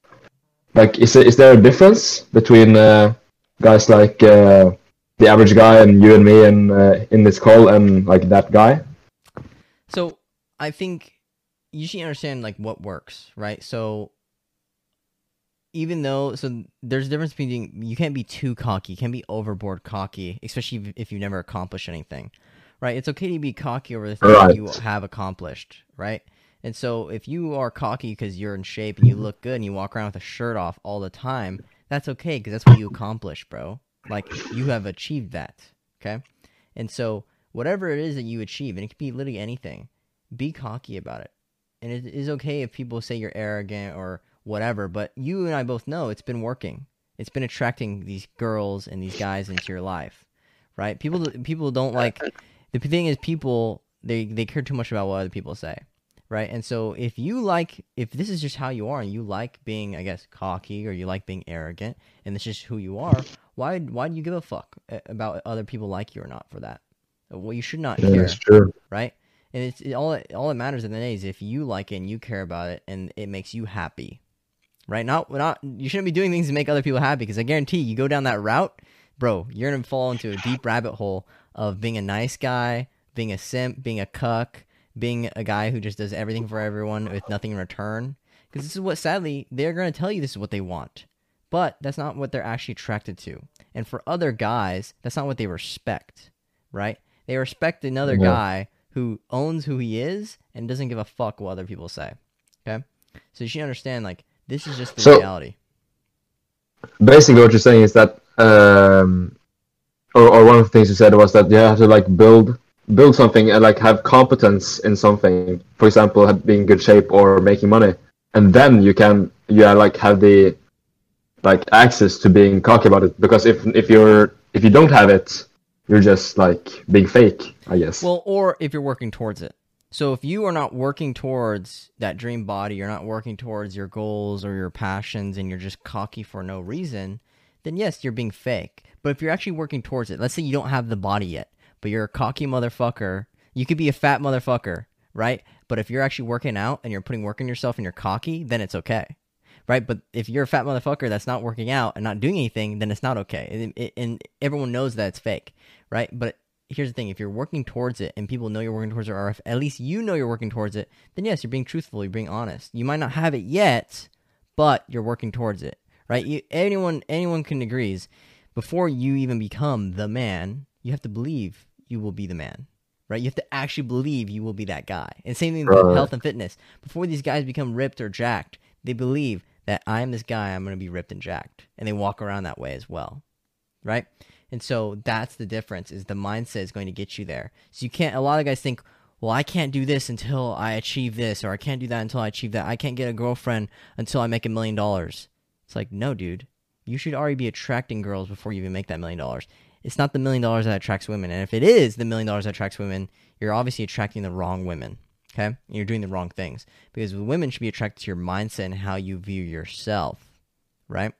Like, is is there a difference between uh, guys like uh, the average guy and you and me and uh, in this call and like that guy? So I think you should understand like what works, right? So even though so there's a difference between you can't be too cocky, you can't be overboard cocky, especially if, if you never accomplished anything, right? It's okay to be cocky over the things Right. you have accomplished, right? And so if you are cocky because you're in shape and you look good and you walk around with a shirt off all the time, that's okay because that's what you accomplished, bro. Like you have achieved that, okay? And so whatever it is that you achieve, and it could be literally anything, be cocky about it. And it is okay if people say you're arrogant or whatever, but you and I both know it's been working. It's been attracting these girls and these guys into your life, right? People people don't like the thing is people they they care too much about what other people say, right? And so if you like if this is just how you are and you like being I guess cocky or you like being arrogant and this is who you are, why why do you give a fuck eh, about other people like you or not for that? Well, you should not Yeah, care that's true. right? And it's it, all all that matters in the day is if you like it and you care about it and it makes you happy, right? Not not you shouldn't be doing things to make other people happy because I guarantee you go down that route, bro, you're gonna fall into a deep rabbit hole of being a nice guy, being a simp, being a cuck, being a guy who just does everything for everyone with nothing in return. Because this is what sadly they're gonna tell you this is what they want, but that's not what they're actually attracted to. And for other guys, that's not what they respect, right? They respect another Yeah. guy who owns who he is and doesn't give a fuck what other people say. Okay, so you should understand like this is just the So- reality. basically what you're saying is that um or, or one of the things you said was that you have to like build build something and like have competence in something for example have, being in good shape or making money and then you can yeah like have the like access to being cocky about it because if if you're if you don't have it you're just like being fake i guess Well, or if you're working towards it. So if you are not working towards that dream body, you're not working towards your goals or your passions, and you're just cocky for no reason, then yes, you're being fake. But if you're actually working towards it, let's say you don't have the body yet, but you're a cocky motherfucker, you could be a fat motherfucker, right? But if you're actually working out and you're putting work in yourself and you're cocky, then it's okay. Right, but if you're a fat motherfucker that's not working out and not doing anything, then it's not okay, and, everyone knows that it's fake, right? But here's the thing: if you're working towards it and people know you're working towards it, or if at least you know you're working towards it, then yes, you're being truthful, you're being honest. You might not have it yet, but you're working towards it, right? You, anyone anyone can agrees. Before you even become the man, you have to believe you will be the man, right? You have to actually believe you will be that guy. And same thing with Right. health and fitness. Before these guys become ripped or jacked, they believe that I am this guy. I'm going to be ripped and jacked, and they walk around that way as well, right? And so that's the difference is the mindset is going to get you there. So you can't a lot of guys think, well, I can't do this until I achieve this or I can't do that until I achieve that. I can't get a girlfriend until I make a million dollars. It's like, no, dude. You should already be attracting girls before you even make that million dollars. It's not the million dollars that attracts women. And if it is the million dollars that attracts women, you're obviously attracting the wrong women. Okay? And you're doing the wrong things. Because women should be attracted to your mindset and how you view yourself. Right?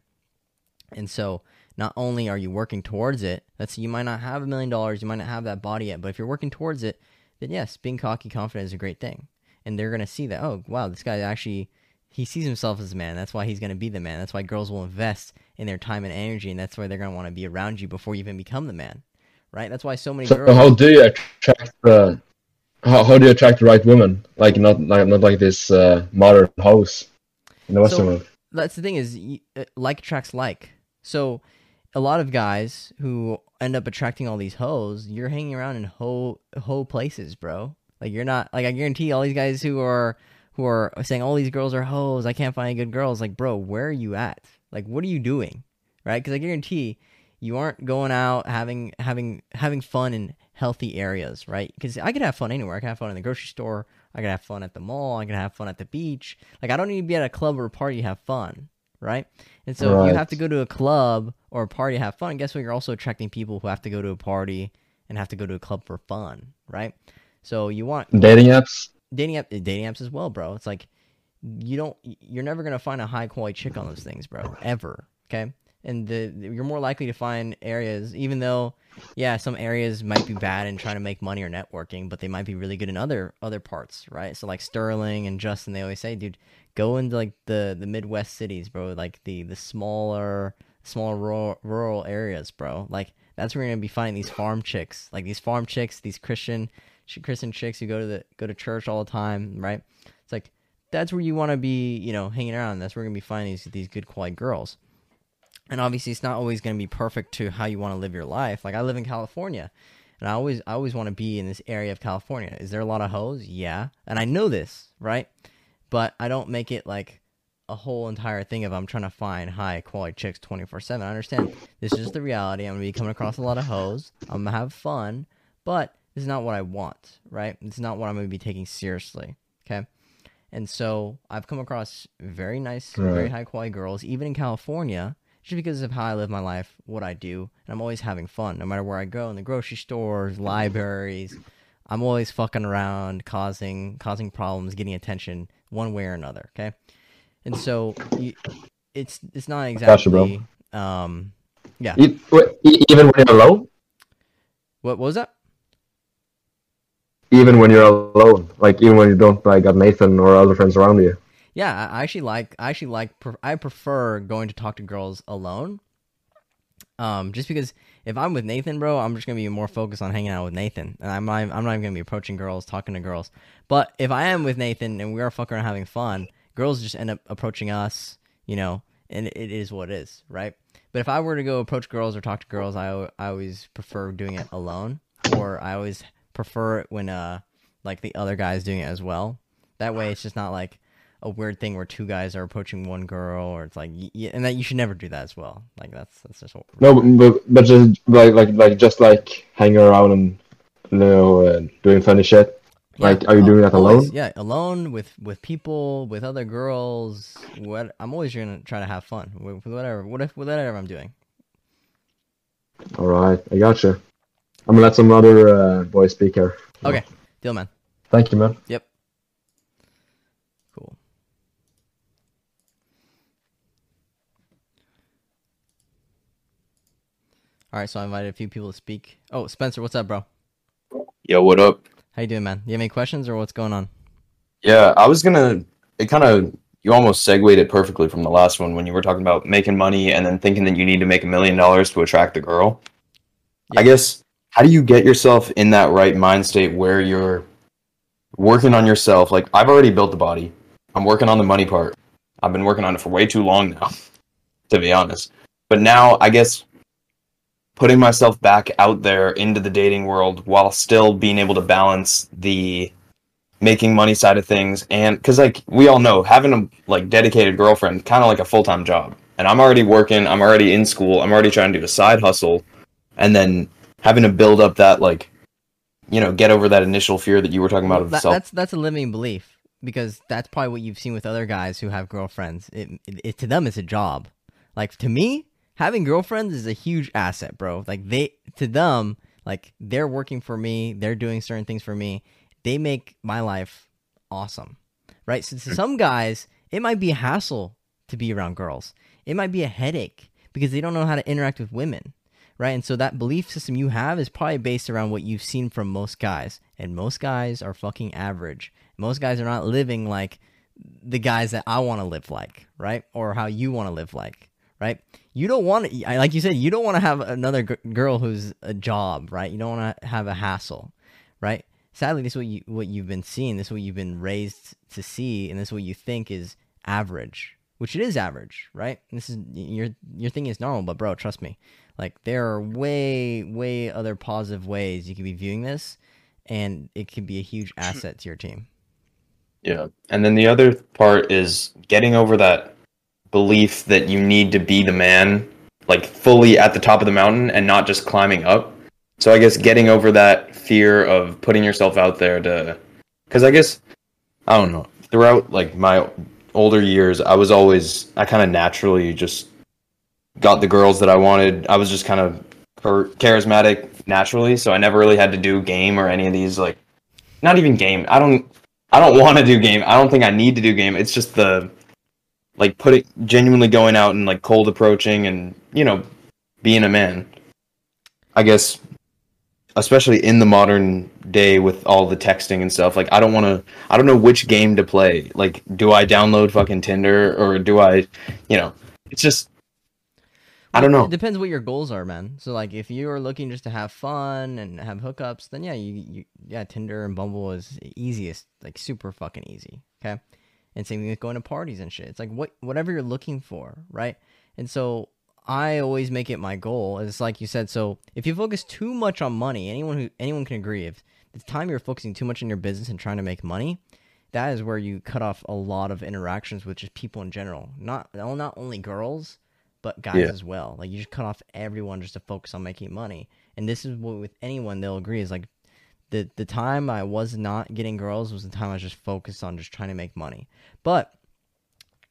And so not only are you working towards it, let's say you might not have a million dollars, you might not have that body yet, but if you're working towards it, then yes, being cocky, confident is a great thing. And they're gonna see that, oh wow, this guy actually he sees himself as a man. That's why he's gonna be the man. That's why girls will invest in their time and energy, and that's why they're gonna want to be around you before you even become the man. Right? That's why so many so girls how do you attract the how, how do you attract the right woman like not like not like this uh, modern house in the western So- world that's the thing is uh, like attracts like. So a lot of guys who end up attracting all these hoes, you're hanging around in hoe hoe places, bro. Like you're not like I guarantee all these guys who are who are saying all these girls are hoes, I can't find any good girls. Like, bro, where are you at? Like, what are you doing? Right? Because I guarantee you aren't going out having having having fun in healthy areas, right? Because I could have fun anywhere. I can have fun in the grocery store. I can have fun at the mall. I can have fun at the beach. Like I don't need to be at a club or a party to have fun, right? And so if you have to go to a club or a party to have fun, guess what? You're also attracting people who have to go to a party and have to go to a club for fun, right? So you want dating apps dating app dating apps as well, bro. It's like you don't you're never gonna find a high quality chick on those things, bro. Ever. Okay? And the, you're more likely to find areas, even though, yeah, some areas might be bad in trying to make money or networking, but they might be really good in other other parts, right? So like Sterling and Justin, they always say, dude, go into like the the Midwest cities, bro, like the the smaller smaller rural, rural areas, bro. Like that's where you're gonna be finding these farm chicks, like these farm chicks, these Christian Christian chicks who go to the go to church all the time, right? It's like that's where you want to be, you know, hanging around. That's where you're gonna be finding these these good quality girls. And obviously, it's not always gonna be perfect to how you want to live your life. Like I live in California, And I always I always want to be in this area of California. Is there a lot of hoes? Yeah. And I know this, right? But I don't make it like a whole entire thing of I'm trying to find high quality chicks 24 7. I understand this is just the reality. I'm going to be coming across a lot of hoes. I'm going to have fun, but this is not what I want, right? It's not what I'm going to be taking seriously, okay? And so I've come across very nice, very high quality girls, even in California, just because of how I live my life, what I do, and I'm always having fun, no matter where I go in the grocery stores, libraries. I'm always fucking around, causing causing problems, getting attention one way or another. Okay, and so you, it's it's not exactly. Um, wait, e- even when you're alone, what, what was that? even when you're alone, like even when you don't like got Nathan or other friends around you. Yeah, I actually like I actually like I prefer going to talk to girls alone. Um, just because if I'm with Nathan, bro, I'm just gonna be more focused on hanging out with Nathan, and I'm not, I'm not even gonna be approaching girls, talking to girls. But if I am with Nathan and we are fucking around having fun, girls just end up approaching us, you know, and it is what it is, right? But if I were to go approach girls or talk to girls, I, I always prefer doing it alone, or I always prefer it when uh like the other guy's doing it as well. That way, it's just not like a weird thing where two guys are approaching one girl, or it's like, y- y- and that you should never do that as well. Like that's that's just what, No, but, but just like like like just like hanging around and you know uh, doing funny shit. Like, are you doing that always, alone? Yeah, alone with with people, with other girls. What I'm always gonna try to have fun with, with whatever, what if with whatever I'm doing. All right, I gotcha. I'm gonna let some other uh, boys speak here. Okay, deal, man. Thank you, man. Yep. Cool. All right, so I invited a few people to speak. Oh, Spencer, what's up, bro? Yo, what up? How you doing, man? You have any questions or what's going on? Yeah, I was gonna. It kind of you almost segued it perfectly from the last one when you were talking about making money and then thinking that you need to make a million dollars to attract the girl. I guess how do you get yourself in that right mind state where you're working on yourself? Like I've already built the body. I'm working on the money part. I've been working on it for way too long now, [laughs] to be honest. But now I guess putting myself back out there into the dating world while still being able to balance the making money side of things and because like we all know having a like dedicated girlfriend kind of like a full-time job and i'm already working i'm already in school i'm already trying to do a side hustle and then having to build up that like you know get over that initial fear that you were talking about of That- self that's that's a limiting belief because that's probably what you've seen with other guys who have girlfriends. It, it, it to them it's a job. Like to me, having girlfriends is a huge asset, bro. Like they to them, like they're working for me, they're doing certain things for me. They make my life awesome. Right? So to hmm. some guys, it might be a hassle to be around girls. It might be a headache because they don't know how to interact with women right? And so that belief system you have is probably based around what you've seen from most guys, and most guys are fucking average. Most guys are not living like the guys that I want to live like, right? Or how you want to live like, right? You don't want to, like you said, you don't want to have another g- girl who's a job, right? You don't want to have a hassle, right? Sadly, this is what you what you've been seeing. This is what you've been raised to see, and this is what you think is average, which it is average, right? This is your your thing is normal, but bro, trust me, like there are way way other positive ways you could be viewing this, and it could be a huge asset to your team. Yeah. And then the other part is getting over that belief that you need to be the man, like fully at the top of the mountain and not just climbing up. So I guess getting over that fear of putting yourself out there to cuz I guess I don't know. Throughout like my older years, I was always I kind of naturally just got the girls that I wanted. I was just kind of char- charismatic naturally, so I never really had to do game or any of these like not even game. I don't I don't want to do game. I don't think I need to do game. It's just the like putting genuinely going out and like cold approaching and you know being a man. I guess especially in the modern day with all the texting and stuff. Like I don't want to I don't know which game to play. Like do I download fucking Tinder or do I, you know, it's just I don't know. It depends what your goals are, man. So like if you are looking just to have fun and have hookups, then yeah, you, you yeah, Tinder and Bumble is easiest, like super fucking easy. Okay. And same thing with going to parties and shit. It's like what whatever you're looking for, right? And so I always make it my goal. It's like you said. So if you focus too much on money, anyone who anyone can agree. If the time you're focusing too much on your business and trying to make money, that is where you cut off a lot of interactions with just people in general. Not not only girls, but guys Yeah. as well. Like you just cut off everyone just to focus on making money. And this is what with anyone they'll agree is like the the time I was not getting girls was the time I was just focused on just trying to make money. But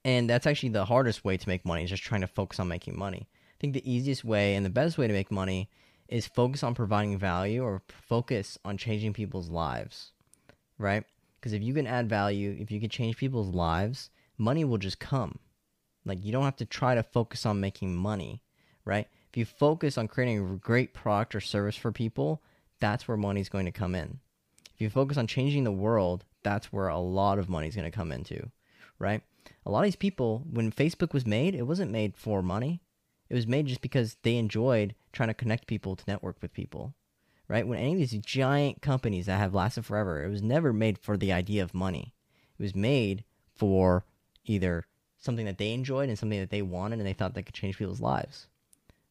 and that's actually the hardest way to make money is just trying to focus on making money. I think the easiest way and the best way to make money is focus on providing value or focus on changing people's lives, right? Because if you can add value, if you can change people's lives, money will just come. Like you don't have to try to focus on making money, right? If you focus on creating a great product or service for people, that's where money's going to come in. If you focus on changing the world, that's where a lot of money's going to come into, right? A lot of these people, when Facebook was made, it wasn't made for money. It was made just because they enjoyed trying to connect people to network with people, right? When any of these giant companies that have lasted forever, it was never made for the idea of money. It was made for either something that they enjoyed and something that they wanted and they thought that could change people's lives.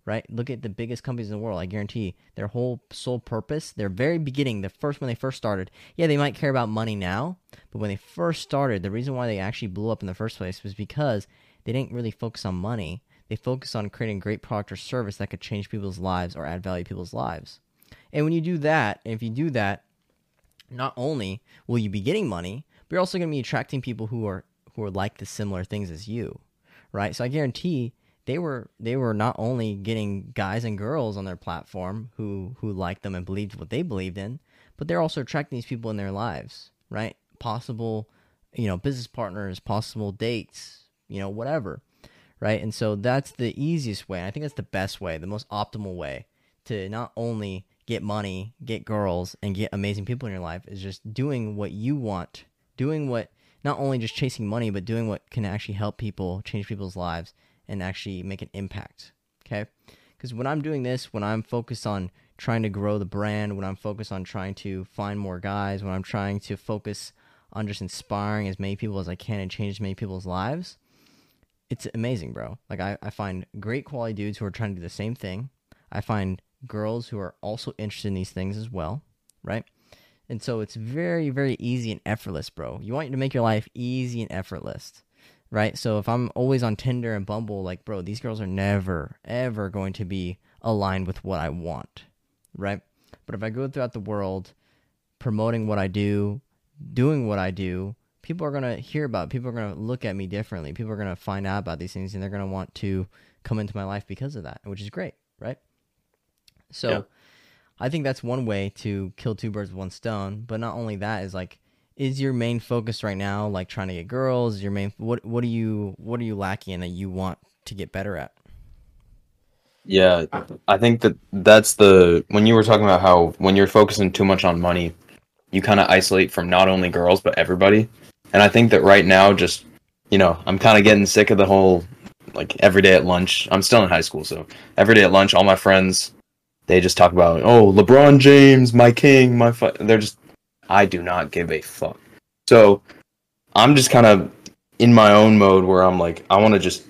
Right? Look at the biggest companies in the world. I guarantee their whole sole purpose, their very beginning, the first when they first started, yeah, they might care about money now, but when they first started, the reason why they actually blew up in the first place was because they didn't really focus on money. They focused on creating great product or service that could change people's lives or add value to people's lives. And when you do that, if you do that, not only will you be getting money, but you're also going to be attracting people who are who are like the similar things as you, right? So I guarantee they were they were not only getting guys and girls on their platform who who liked them and believed what they believed in, but they're also attracting these people in their lives, right? Possible, you know, business partners, possible dates, you know, whatever, right? And so that's the easiest way. I think that's the best way, the most optimal way to not only get money, get girls, and get amazing people in your life is just doing what you want, doing what not only just chasing money, but doing what can actually help people, change people's lives, and actually make an impact. Okay? Because when I'm doing this, when I'm focused on trying to grow the brand, when I'm focused on trying to find more guys, when I'm trying to focus on just inspiring as many people as I can and change as many people's lives, it's amazing, bro. Like I, I find great quality dudes who are trying to do the same thing. I find girls who are also interested in these things as well, right? And so it's very, very easy and effortless, bro. You want to make your life easy and effortless, right? So if I'm always on Tinder and Bumble, like, bro, these girls are never, ever going to be aligned with what I want, right? But if I go throughout the world promoting what I do, doing what I do, people are going to hear about it. People are going to look at me differently. People are going to find out about these things and they're going to want to come into my life because of that, which is great, right? So Yeah. I think that's one way to kill two birds with one stone. But not only that is like, is your main focus right now like trying to get girls? Your main what what are you what are you lacking in that you want to get better at? Yeah, I think that that's the when you were talking about how when you're focusing too much on money, you kind of isolate from not only girls but everybody. And I think that right now, just you know, I'm kind of getting sick of the whole like every day at lunch. I'm still in high school, so every day at lunch, all my friends they just talk about oh LeBron James, my king, my they're just I do not give a fuck. So I'm just kind of in my own mode where I'm like I want to just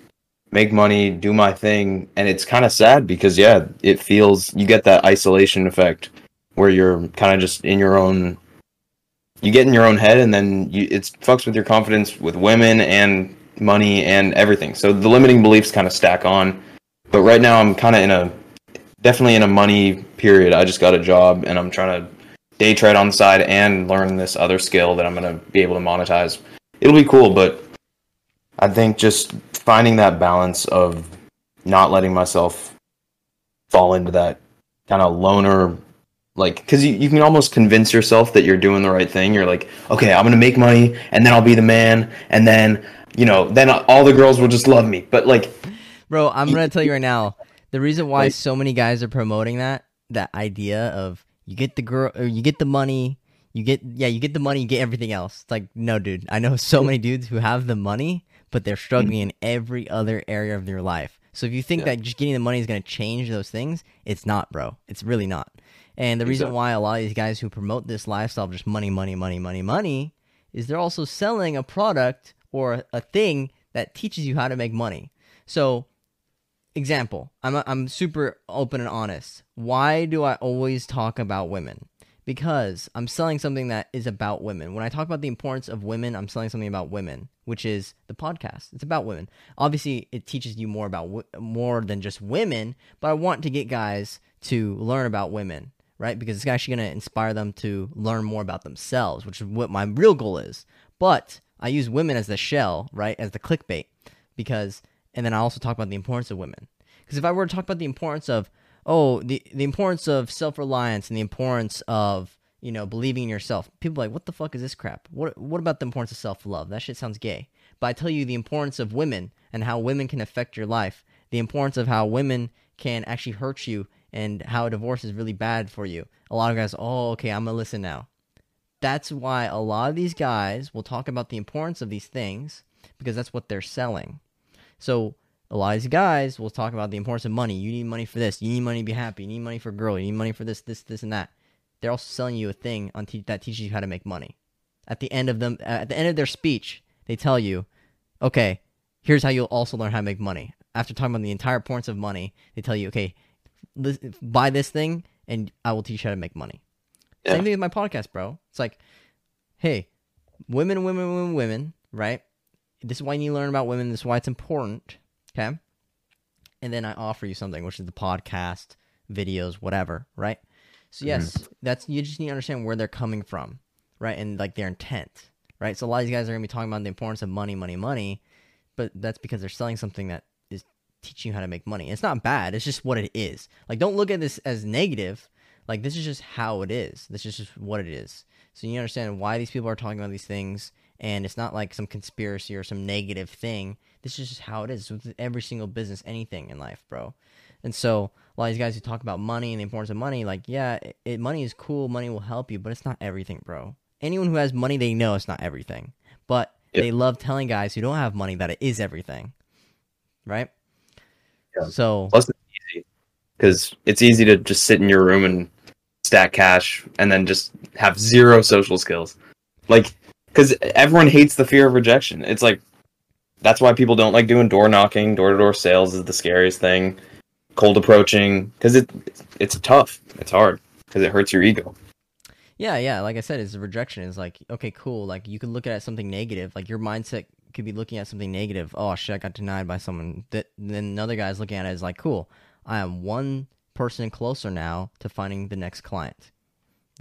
make money, do my thing, and it's kind of sad because yeah, it feels you get that isolation effect where you're kind of just in your own you get in your own head and then you it fucks with your confidence with women and money and everything. So the limiting beliefs kind of stack on. But right now I'm kind of in a definitely in a money period. I just got a job and I'm trying to day trade on the side and learn this other skill that I'm going to be able to monetize. It'll be cool, but I think just finding that balance of not letting myself fall into that kind of loner like because you, you can almost convince yourself that you're doing the right thing you're like okay i'm gonna make money and then i'll be the man and then you know then all the girls will just love me but like Bro, I'm gonna tell you right now, the reason why Like- so many guys are promoting that that idea of you get the girl or you get the money, you get yeah, you get the money, you get everything else. It's like, no, dude. I know so many dudes who have the money, but they're mm-hmm. struggling in every other area of their life. So if you think Yeah. that just getting the money is gonna change those things, it's not, bro. It's really not. And the reason Exactly. why a lot of these guys who promote this lifestyle of just money, money, money, money, money, is they're also selling a product or a thing that teaches you how to make money. So example. I'm a, I'm super open and honest. Why do I always talk about women? Because I'm selling something that is about women. When I talk about the importance of women, I'm selling something about women, which is the podcast. It's about women. Obviously, it teaches you more about more than just women, but I want to get guys to learn about women, right? Because it's actually going to inspire them to learn more about themselves, which is what my real goal is. But I use women as the shell, right, as the clickbait, because and then I also talk about the importance of women. Because if I were to talk about the importance of oh the the importance of self reliance and the importance of you know believing in yourself, people like what the fuck is this crap? What what about the importance of self love? That shit sounds gay. But I tell you the importance of women and how women can affect your life, the importance of how women can actually hurt you and how divorce is really bad for you. A lot of guys, oh okay, I'm gonna listen now. That's why a lot of these guys will talk about the importance of these things because that's what they're selling. So a lot of these guys will talk about the importance of money. You need money for this. You need money to be happy. You need money for a girl. You need money for this, this, this, and that. They're also selling you a thing on te- that teaches you how to make money. At the end of them, uh, at the end of their speech, they tell you, "Okay, here's how you'll also learn how to make money." After talking about the entire importance of money, they tell you, "Okay, this, buy this thing, and I will teach you how to make money." Yeah. Same thing with my podcast, bro. It's like, hey, women, women, women, women, right? This is why you need to learn about women. This is why it's important. Okay. And then I offer you something, which is the podcast, videos, whatever, right? So yes, mm-hmm. that's you just need to understand where they're coming from, right? And like their intent, right? So a lot of these guys are gonna be talking about the importance of money, money, money, but that's because they're selling something that is teaching you how to make money. It's not bad. It's just what it is. Like don't look at this as negative. Like this is just how it is. This is just what it is. So you understand why these people are talking about these things, and it's not like some conspiracy or some negative thing. This is just how it is with every single business, anything in life, bro. And so a lot of these guys who talk about money and the importance of money, like yeah, it, it, money is cool, money will help you, but it's not everything, bro. Anyone who has money, they know it's not everything, but Yep. they love telling guys who don't have money that it is everything, right? Yeah. So Plus, it's easy because it's easy to just sit in your room and stack cash and then just have zero social skills. Like, because everyone hates the fear of rejection. It's like that's why people don't like doing door knocking. Door to door sales is the scariest thing. Cold approaching because it it's tough. It's hard because it hurts your ego. Yeah, yeah. Like I said, it's rejection. Is like, okay, cool. Like you could look at something negative. Like your mindset could be looking at something negative. Oh shit, I got denied by someone. That then another guy's looking at it as like, cool. I am one person closer now to finding the next client.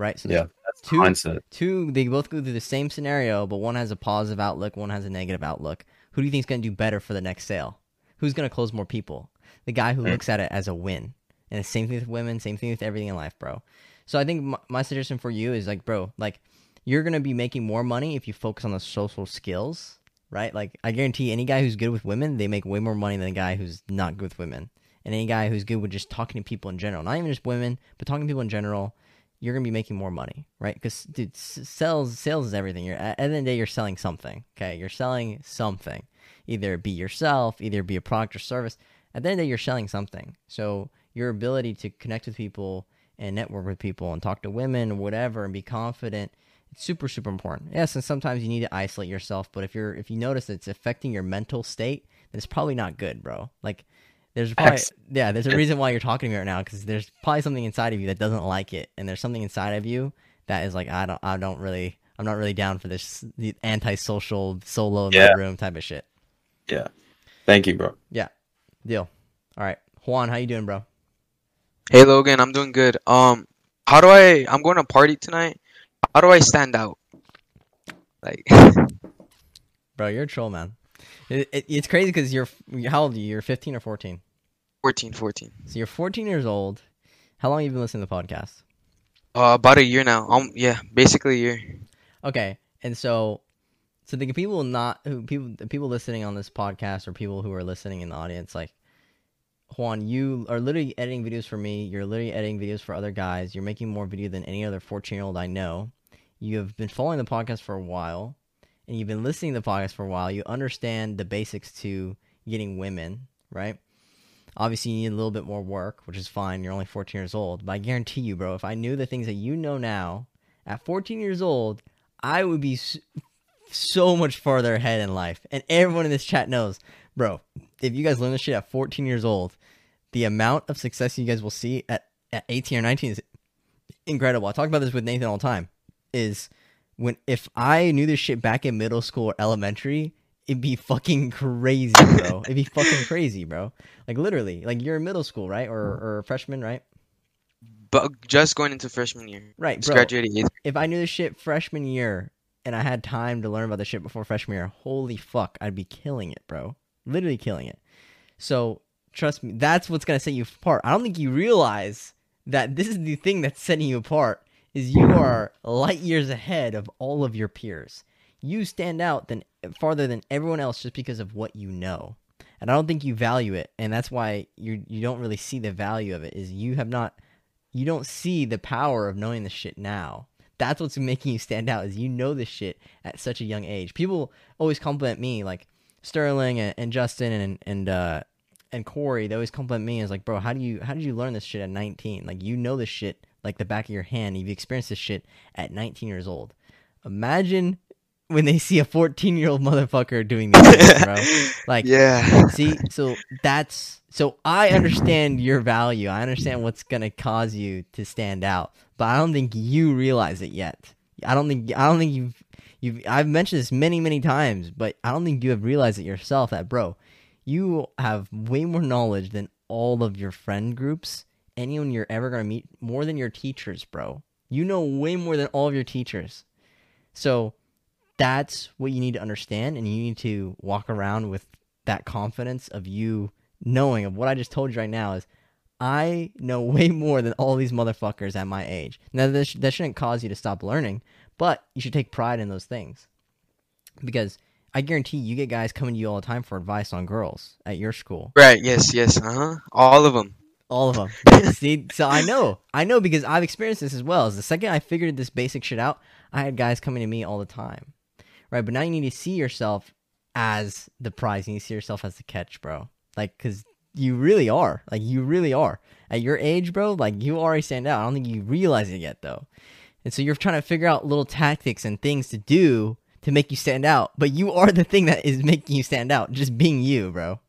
Right. So there's that's two mindset. two. They both go through the same scenario, but one has a positive outlook, one has a negative outlook. Who do you think is going to do better for the next sale? Who's going to close more people? The guy who Mm. looks at it as a win. And the same thing with women, same thing with everything in life, bro. So I think my, my suggestion for you is like, bro, like you're gonna be making more money if you focus on the social skills, right? Like I guarantee any guy who's good with women, they make way more money than a guy who's not good with women. And any guy who's good with just talking to people in general, not even just women, but talking to people in general, you're gonna be making more money, right? Because dude, sales sales is everything. You're at the end of the day, you're selling something. Okay, you're selling something. Either be yourself, either be a product or service. At the end of the day, you're selling something. So your ability to connect with people and network with people and talk to women whatever and be confident it's super super important yes and sometimes you need to isolate yourself but if you're if you notice that it's affecting your mental state then it's probably not good bro like there's probably Facts. yeah there's a reason why you're talking to me right now because there's probably something inside of you that doesn't like it and there's something inside of you that is like i don't i don't really i'm not really down for this the antisocial solo in Yeah. my room type of shit Yeah. Thank you, bro. Yeah. Deal all right juan how you doing bro Hey Logan, I'm doing good. Um, how do I? I'm going to party tonight. How do I stand out? Like, [laughs] bro you're a troll man it, it, it's crazy because you're how old are you you're 15 or 14 14, 14. So you're 14 years old. How long have you been listening to the podcast? Uh, about a year now. Um, yeah, basically a year. Okay, and so, so the people not who people the people listening on this podcast or people who are listening in the audience, like Juan, you are literally editing videos for me. You're literally editing videos for other guys. You're making more video than any other 14 year old I know. You have been following the podcast for a while, and you've been listening to the podcast for a while. You understand the basics to getting women, right? Obviously, you need a little bit more work, which is fine. You're only 14 years old. But I guarantee you, bro, if I knew the things that you know now at 14 years old, I would be so much farther ahead in life. And everyone in this chat knows, bro, if you guys learn this shit at 14 years old, the amount of success you guys will see at, at 18 or 19 is incredible. I talk about this with Nathan all the time. Is when if I knew this shit back in middle school or elementary, it'd be fucking crazy, bro. [laughs] it'd be fucking crazy, bro. Like literally, like you're in middle school, right, or or freshman, right? But just going into freshman year. Right, Just bro. graduated eighth. If I knew this shit freshman year and I had time to learn about the shit before freshman year, holy fuck, I'd be killing it, bro. Literally killing it. So trust me, that's what's gonna set you apart. I don't think you realize that this is the thing that's setting you apart is you are light years ahead of all of your peers. You stand out than farther than everyone else just because of what you know. And I don't think you value it, and that's why you you don't really see the value of it. Is you have not you don't see the power of knowing the shit now. That's what's making you stand out is you know this shit at such a young age. People always compliment me like Sterling and, and Justin and and uh and Corey. They always compliment me as like, bro, how do you how did you learn this shit at 19? Like you know this shit like the back of your hand. You've experienced this shit at 19 years old. Imagine when they see a 14 year old motherfucker doing this, [laughs] bro. Like Yeah. See, so that's so I understand your value. I understand what's gonna cause you to stand out, but I don't think you realize it yet. I don't think I don't think you've you've I've mentioned this many many times, but I don't think you have realized it yourself that bro, you have way more knowledge than all of your friend groups, anyone you're ever gonna meet, more than your teachers, bro. You know way more than all of your teachers. So that's what you need to understand and you need to walk around with that confidence of you knowing of what I just told you right now is I know way more than all these motherfuckers at my age. Now that, sh- that shouldn't cause you to stop learning, but you should take pride in those things because I guarantee you get guys coming to you all the time for advice on girls at your school. Right. Yes. Yes. Uh huh. All of them. All of them. [laughs] See, so I know, I know because I've experienced this as well. Is the second I figured this basic shit out, I had guys coming to me all the time, right? But now you need to see yourself as the prize. You need to see yourself as the catch, bro. Like, cause you really are. Like, you really are. At your age, bro, like you already stand out. I don't think you realize it yet, though. And so you're trying to figure out little tactics and things to do to make you stand out. But you are the thing that is making you stand out. Just being you, bro.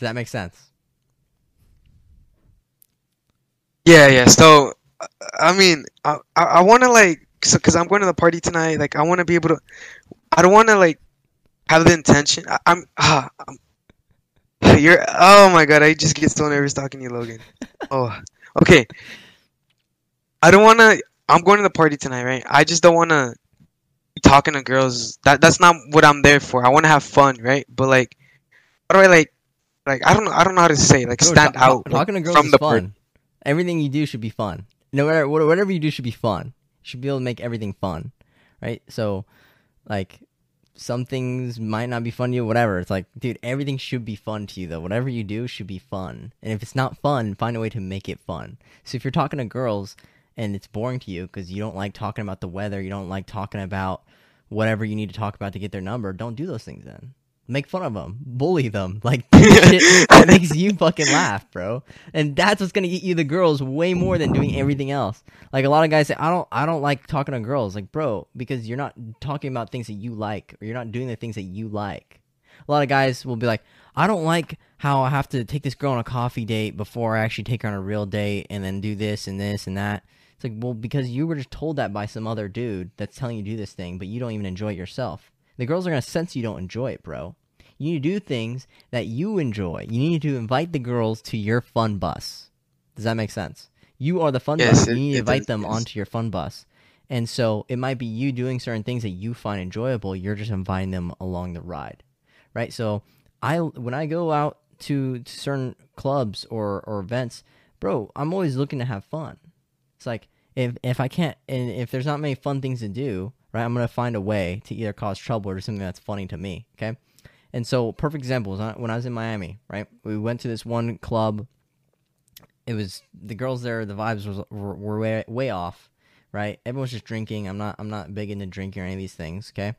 Does that make sense? Yeah. Yeah. So, I mean, I I, I want to like, so, cause I'm going to the party tonight. Like, I want to be able to. I don't want to like have the intention. I, I'm. Ah, I'm [laughs] you're. Oh my god! I just get so nervous talking to you, Logan. [laughs] Oh. Okay. I don't want to. I'm going to the party tonight, right? I just don't want to be talking to girls. That that's not what I'm there for. I want to have fun, right? But like, how do I like, like I don't know. I don't know how to say like stand ta- out. ta- talking like, to girls from is the fun. party. Everything you do should be fun. No matter whatever you do should be fun. You should be able to make everything fun, right? So, like, some things might not be fun to you. Whatever. It's like, dude, everything should be fun to you though. Whatever you do should be fun. And if it's not fun, find a way to make it fun. So if you're talking to girls and it's boring to you because you don't like talking about the weather, you don't like talking about whatever you need to talk about to get their number, don't do those things then. Make fun of them, bully them, [laughs] like [laughs] shit that makes you fucking laugh, bro. And that's what's gonna get you the girls way more than doing everything else. Like a lot of guys say, I don't, I don't like talking to girls. Like, bro, because you're not talking about things that you like, or you're not doing the things that you like. A lot of guys will be like, I don't like how I have to take this girl on a coffee date before I actually take her on a real date, and then do this and this and that. It's like, well, because you were just told that by some other dude that's telling you to do this thing, but you don't even enjoy it yourself. The girls are gonna sense you don't enjoy it, bro. You need to do things that you enjoy. You need to invite the girls to your fun bus. Does that make sense? You are the fun Yes, bus. You need to invite does, them yes. onto your fun bus. And so it might be you doing certain things that you find enjoyable. You're just inviting them along the ride, right? So I when I go out to, to certain clubs or or events, bro, I'm always looking to have fun. It's like if if I can't and if there's not many fun things to do, right? I'm gonna find a way to either cause trouble or do something that's funny to me. Okay. And so, perfect example is when I was in Miami, right? We went to this one club. It was the girls there. The vibes was, were, were way, way off, right? Everyone's just drinking. I'm not. I'm not big into drinking or any of these things. Okay,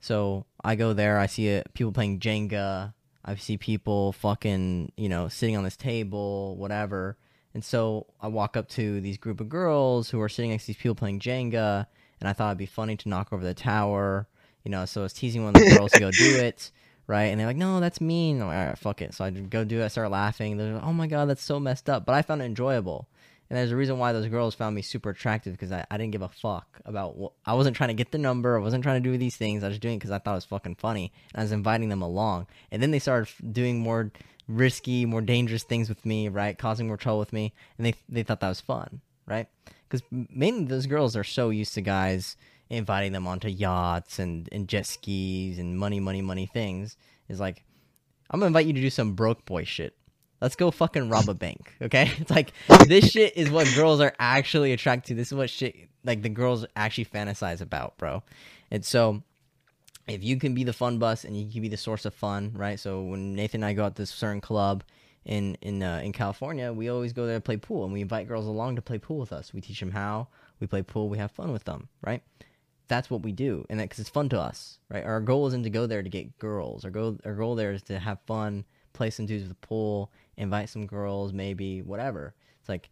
so I go there. I see it, people playing Jenga. I see people fucking, you know, sitting on this table, whatever. And so I walk up to these group of girls who are sitting next to these people playing Jenga, and I thought it'd be funny to knock over the tower. You know, so I was teasing one of the girls to go do [laughs] it right? And they're like, no, that's mean. I'm like, all right, fuck it. So I just go do it. I start laughing. They're like, oh my god, that's so messed up. But I found it enjoyable. And there's a reason why those girls found me super attractive because I, I didn't give a fuck about what I wasn't trying to get the number. I wasn't trying to do these things. I was doing it because I thought it was fucking funny. And I was inviting them along. And then they started doing more risky, more dangerous things with me, right? Causing more trouble with me. And they, they thought that was fun, right? Because mainly those girls are so used to guys inviting them onto yachts and, and jet skis and money, money, money things. Is like, I'm gonna invite you to do some broke boy shit. Let's go fucking rob a [laughs] bank, okay? [laughs] It's like this shit is what girls are actually attracted to. This is what shit like the girls actually fantasize about, bro. And so if you can be the fun bus and you can be the source of fun, right? So when Nathan and I go out to this certain club in in uh, in California, we always go there to play pool, and we invite girls along to play pool with us. We teach them how. We play pool. We have fun with them, right? That's what we do, and because it's fun to us, right? Our goal isn't to go there to get girls. Our goal our goal there is to have fun, play some dudes with the pool, invite some girls, maybe whatever. It's like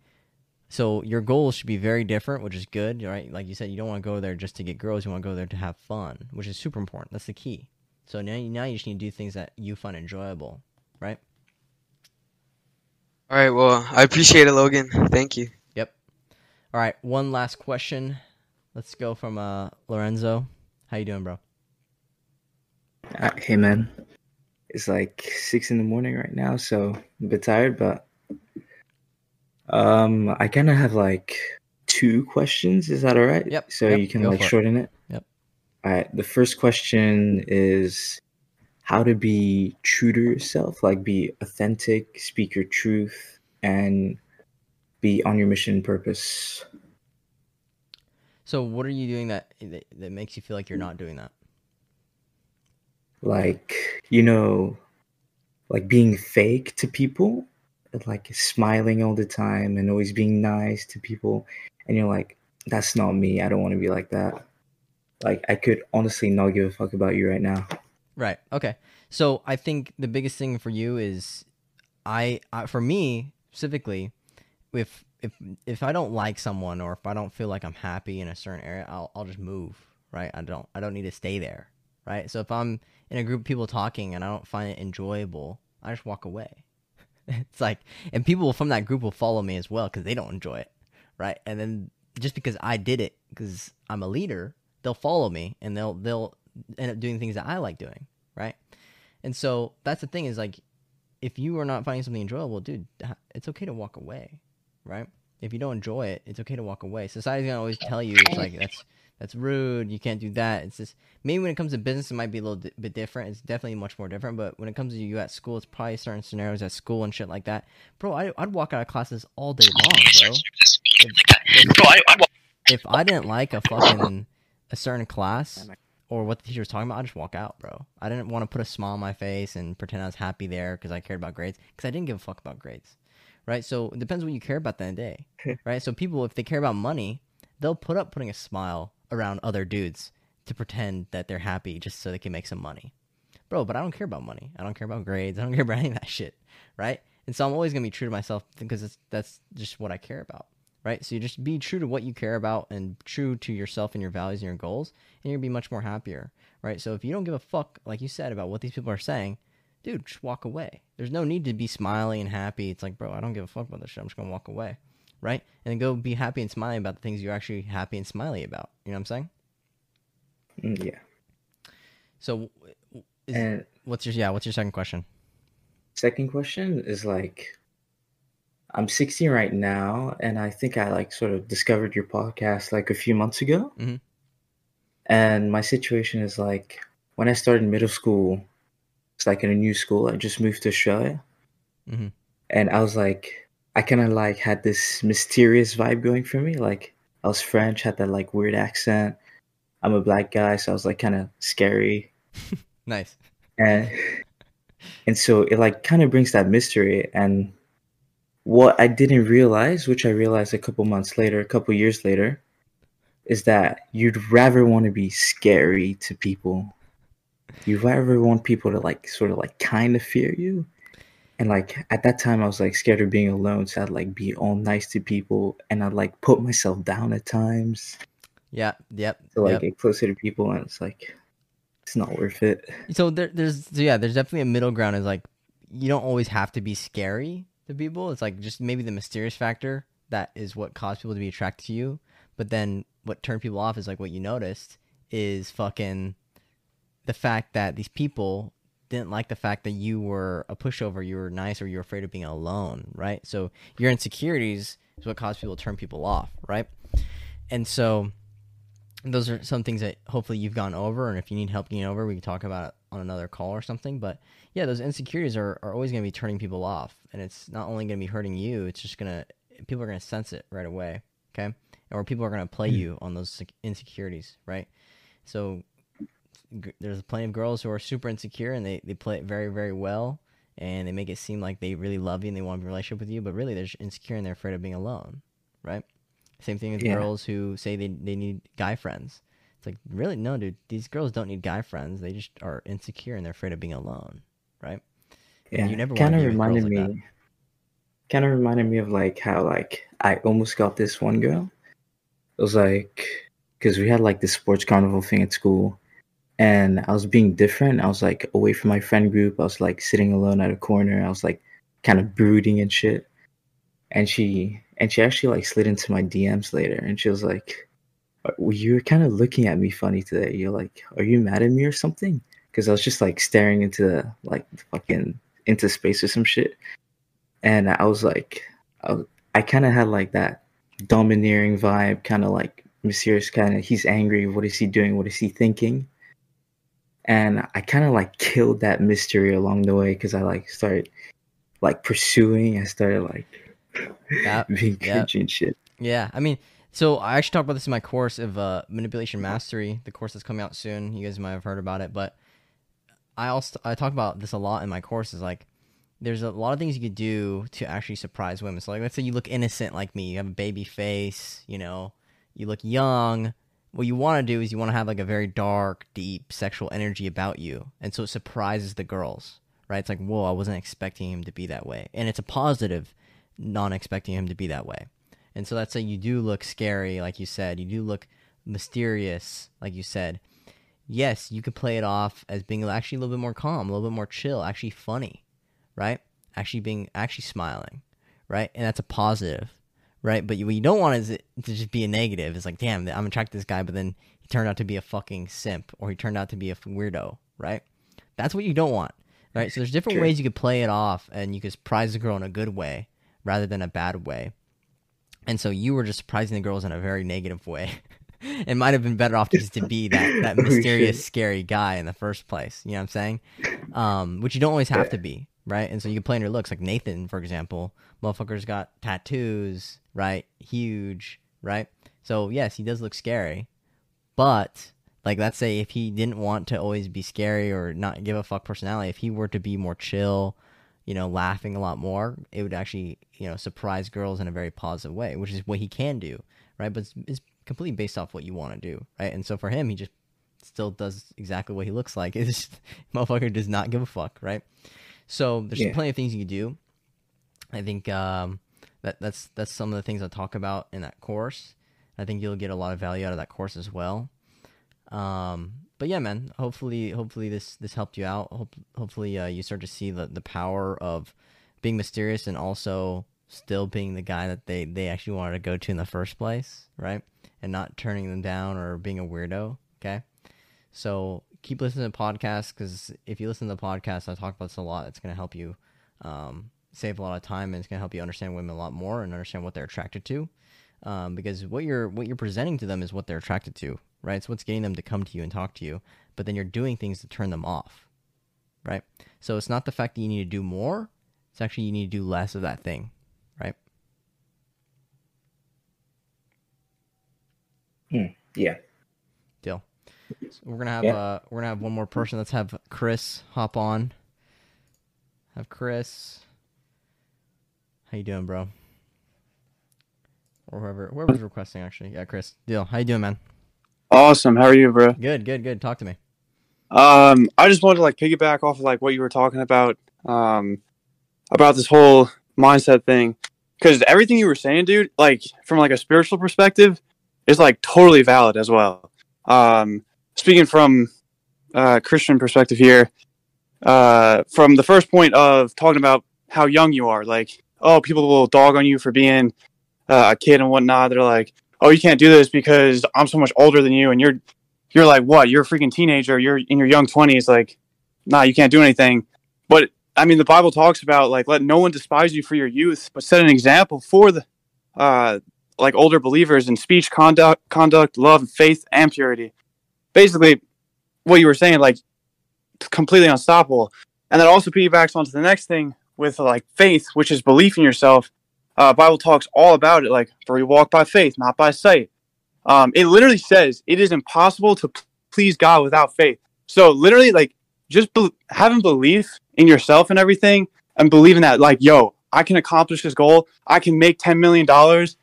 so your goals should be very different, which is good, right? Like you said, you don't want to go there just to get girls. You want to go there to have fun, which is super important. That's the key. So now, now you just need to do things that you find enjoyable? All right. Well, I appreciate it, Logan. Thank you. Yep. All right, one last question. Let's go from uh Lorenzo. How you doing, bro? Uh, hey man, it's like six in the morning right now, so I'm a bit tired, but um, I kind of have like two questions. Is that all right? Yep, So yep, you can go like for it. shorten it. Yep. All right. The first question is how to be true to yourself, like be authentic, speak your truth, and be on your mission and purpose. So what are you doing that that, that makes you feel like you're not doing that? like you know like being fake to people like smiling all the time and always being nice to people and you're like that's not me i don't want to be like that like i could honestly not give a fuck about you right now Right. Okay. So I think the biggest thing for you is, I, I for me specifically, if if if I don't like someone or if I don't feel like I'm happy in a certain area, I'll I'll just move. Right. I don't I don't need to stay there. Right. So if I'm in a group of people talking and I don't find it enjoyable, I just walk away. [laughs] it's like, and people from that group will follow me as well because they don't enjoy it. Right. And then just because I did it because I'm a leader, they'll follow me and they'll they'll end up doing things that I like doing, right? And so that's the thing is like, if you are not finding something enjoyable, dude, it's okay to walk away, right? If you don't enjoy it, it's okay to walk away. Society's gonna always tell you it's like that's that's rude. You can't do that. It's just maybe when it comes to business, it might be a little di- bit different. It's definitely much more different. But when it comes to you at school, it's probably certain scenarios at school and shit like that, bro. I, I'd walk out of classes all day long, bro. If I didn't like a fucking a certain class or what the teacher was talking about, I just walk out, bro. I didn't want to put a smile on my face and pretend I was happy there because I cared about grades because I didn't give a fuck about grades, right? So it depends what you care about at the end of the day, [laughs] right? So people, if they care about money, they'll put up putting a smile around other dudes to pretend that they're happy just so they can make some money, bro. But I don't care about money. I don't care about grades. I don't care about any of that shit, right? And so I'm always gonna be true to myself because that's just what I care about right? So you just be true to what you care about and true to yourself and your values and your goals, and you're gonna be much more happier, right? So if you don't give a fuck, like you said, about what these people are saying, dude, just walk away. There's no need to be smiling and happy. It's like, bro, I don't give a fuck about this shit. I'm just gonna walk away, right? And then go be happy and smiling about the things you're actually happy and smiley about. You know what I'm saying? Mm, yeah So, is, and what's your yeah? What's your second question? second question is like i'm 16 right now and i think i like sort of discovered your podcast like a few months ago Mhm. and my situation is like when i started middle school it's like in a new school i just moved to australia Mhm. and i was like i kind of like had this mysterious vibe going for me like i was french had that like weird accent i'm a black guy so i was like kind of scary [laughs] Nice. and and so it like kind of brings that mystery and what i didn't realize which i realized a couple months later a couple years later is that you'd rather want to be scary to people you'd rather want people to like sort of like kind of fear you and like at that time i was like scared of being alone so i'd like be all nice to people and i'd like put myself down at times Yeah. Yep. to like yep. get closer to people and it's like it's not worth it. So there, there's so yeah, there's definitely a middle ground. Is like you don't always have to be scary to people. It's like just maybe the mysterious factor that is what caused people to be attracted to you. But then what turned people off is like what you noticed is fucking the fact that these people didn't like the fact that you were a pushover, you were nice, or you were afraid of being alone, right? So your insecurities is what caused people to turn people off, right? And so those are some things that hopefully you've gone over, and if you need help getting over, we can talk about it on another call or something. But yeah, those insecurities are, are always going to be turning people off, and it's not only going to be hurting you; it's just gonna people are going to sense it right away, okay? Or people are going to play hmm. you on those insecurities, right? So g- there's plenty of girls who are super insecure and they, they play it very very well and they make it seem like they really love you and they want to be in a relationship with you but really they're insecure and they're afraid of being alone right same thing with Yeah. girls who say they, they need guy friends it's like really no dude these girls don't need guy friends they just are insecure and they're afraid of being alone right Yeah, you never kind of be with girls reminded like me. Kind of reminded me of like how like I almost got this one girl. It was like because we had like this sports carnival thing at school, and I was being different. I was like away from my friend group. I was like sitting alone at a corner. I was like kind of brooding and shit. And she and she actually like slid into my DMs later, and she was like, "Uh, "You were kind of looking at me funny today. You're like, are you mad at me or something?" Because I was just like staring into the, like fucking into space or some shit. And I was like, I, was- I kind of had like that domineering vibe, kind of like mysterious, kind of he's angry. What is he doing? What is he thinking? And I kind of like killed that mystery along the way because I like started like pursuing. I started like Yep, [laughs] being yep. and shit. Yeah, I mean, so I actually talked about this in my course of uh, manipulation mastery, the course that's coming out soon. You guys might have heard about it, but I also I talk about this a lot in my courses. Like, there's a lot of things you could do to actually surprise women. So, like, let's say you look innocent like me, you have a baby face, you know, you look young. What you want to do is you want to have like a very dark, deep sexual energy about you, and so it surprises the girls, right? It's like, whoa, I wasn't expecting him to be that way, and it's a positive, non expecting him to be that way. And so let's say you do look scary, like you said, you do look mysterious, like you said. Yes, you could play it off as being actually a little bit more calm, a little bit more chill, actually funny, right? Actually being actually smiling, right? And that's a positive, right? But what you don't want is it to just be a negative. It's like, damn, I'm attracted to this guy, but then he turned out to be a fucking simp, or he turned out to be a weirdo, right? That's what you don't want, right? So there's different Sure. ways you could play it off, and you could surprise the girl in a good way rather than a bad way. And so you were just surprising the girls in a very negative way. [laughs] it might have been better off just to be that, [laughs] that Oh, mysterious, scary guy in the first place. You know what I'm saying? Um, which you don't always have Yeah. to be, right? And so you can play in your looks. Like Nathan, for example, motherfucker's got tattoos, right? Huge, right? So yes, he does look scary, but like let's say if he didn't want to always be scary or not give a fuck personality, if he were to be more chill, you know, laughing a lot more, it would actually, you know, surprise girls in a very positive way, which is what he can do, right? But it's, it's completely based off what you want to do, right? And so for him, he just still does exactly what he looks like. [laughs] It's just, motherfucker does not give a fuck, right? So there's Yeah. plenty of things you can do. I think um, that that's that's some of the things I talk about in that course. I think you'll get a lot of value out of that course as well. Um, but yeah, man. Hopefully, hopefully this this helped you out. Hope, hopefully, uh, you start to see the the power of being mysterious and also still being the guy that they they actually wanted to go to in the first place, right? And not turning them down or being a weirdo. Okay. So keep listening to podcasts because if you listen to the podcast, I talk about this a lot. It's going to help you um, save a lot of time and it's going to help you understand women a lot more and understand what they're attracted to. Um, because what you're what you're presenting to them is what they're attracted to, right? It's what's getting them to come to you and talk to you. But then you're doing things to turn them off, right? So it's not the fact that you need to do more; it's actually you need to do less of that thing, right? Yeah. Deal. So we're gonna have Yeah. uh we're gonna have one more person. Let's have Chris hop on. Have Chris. How you doing, bro? Or whoever whoever's requesting actually. Yeah, Chris. Deal. How you doing, man? Awesome. How are you, bro? Good, good, good. Talk to me. Um, I just wanted to like piggyback off of like what you were talking about, um, about this whole mindset thing, because everything you were saying, dude, like from like a spiritual perspective, is like totally valid as well. Um, speaking from uh, Christian perspective here. Uh, from the first point of talking about how young you are, like, oh, people will dog on you for being uh, a kid and whatnot. They're like, oh, you can't do this because I'm so much older than you, and you're you're like, what? You're a freaking teenager. You're in your young twenties. Like, nah, you can't do anything. But I mean, the Bible talks about like let no one despise you for your youth, but set an example for the uh, like older believers in speech, conduct, conduct, love, faith, and purity. Basically, what you were saying, like completely unstoppable. And that also piggybacks onto the next thing with like faith, which is belief in yourself. Uh, Bible talks all about it, like for you walk by faith, not by sight. Um, it literally says it is impossible to please God without faith. So literally, like just be- having belief in yourself and everything, and believing that, like, yo, I can accomplish this goal. I can make ten million dollars.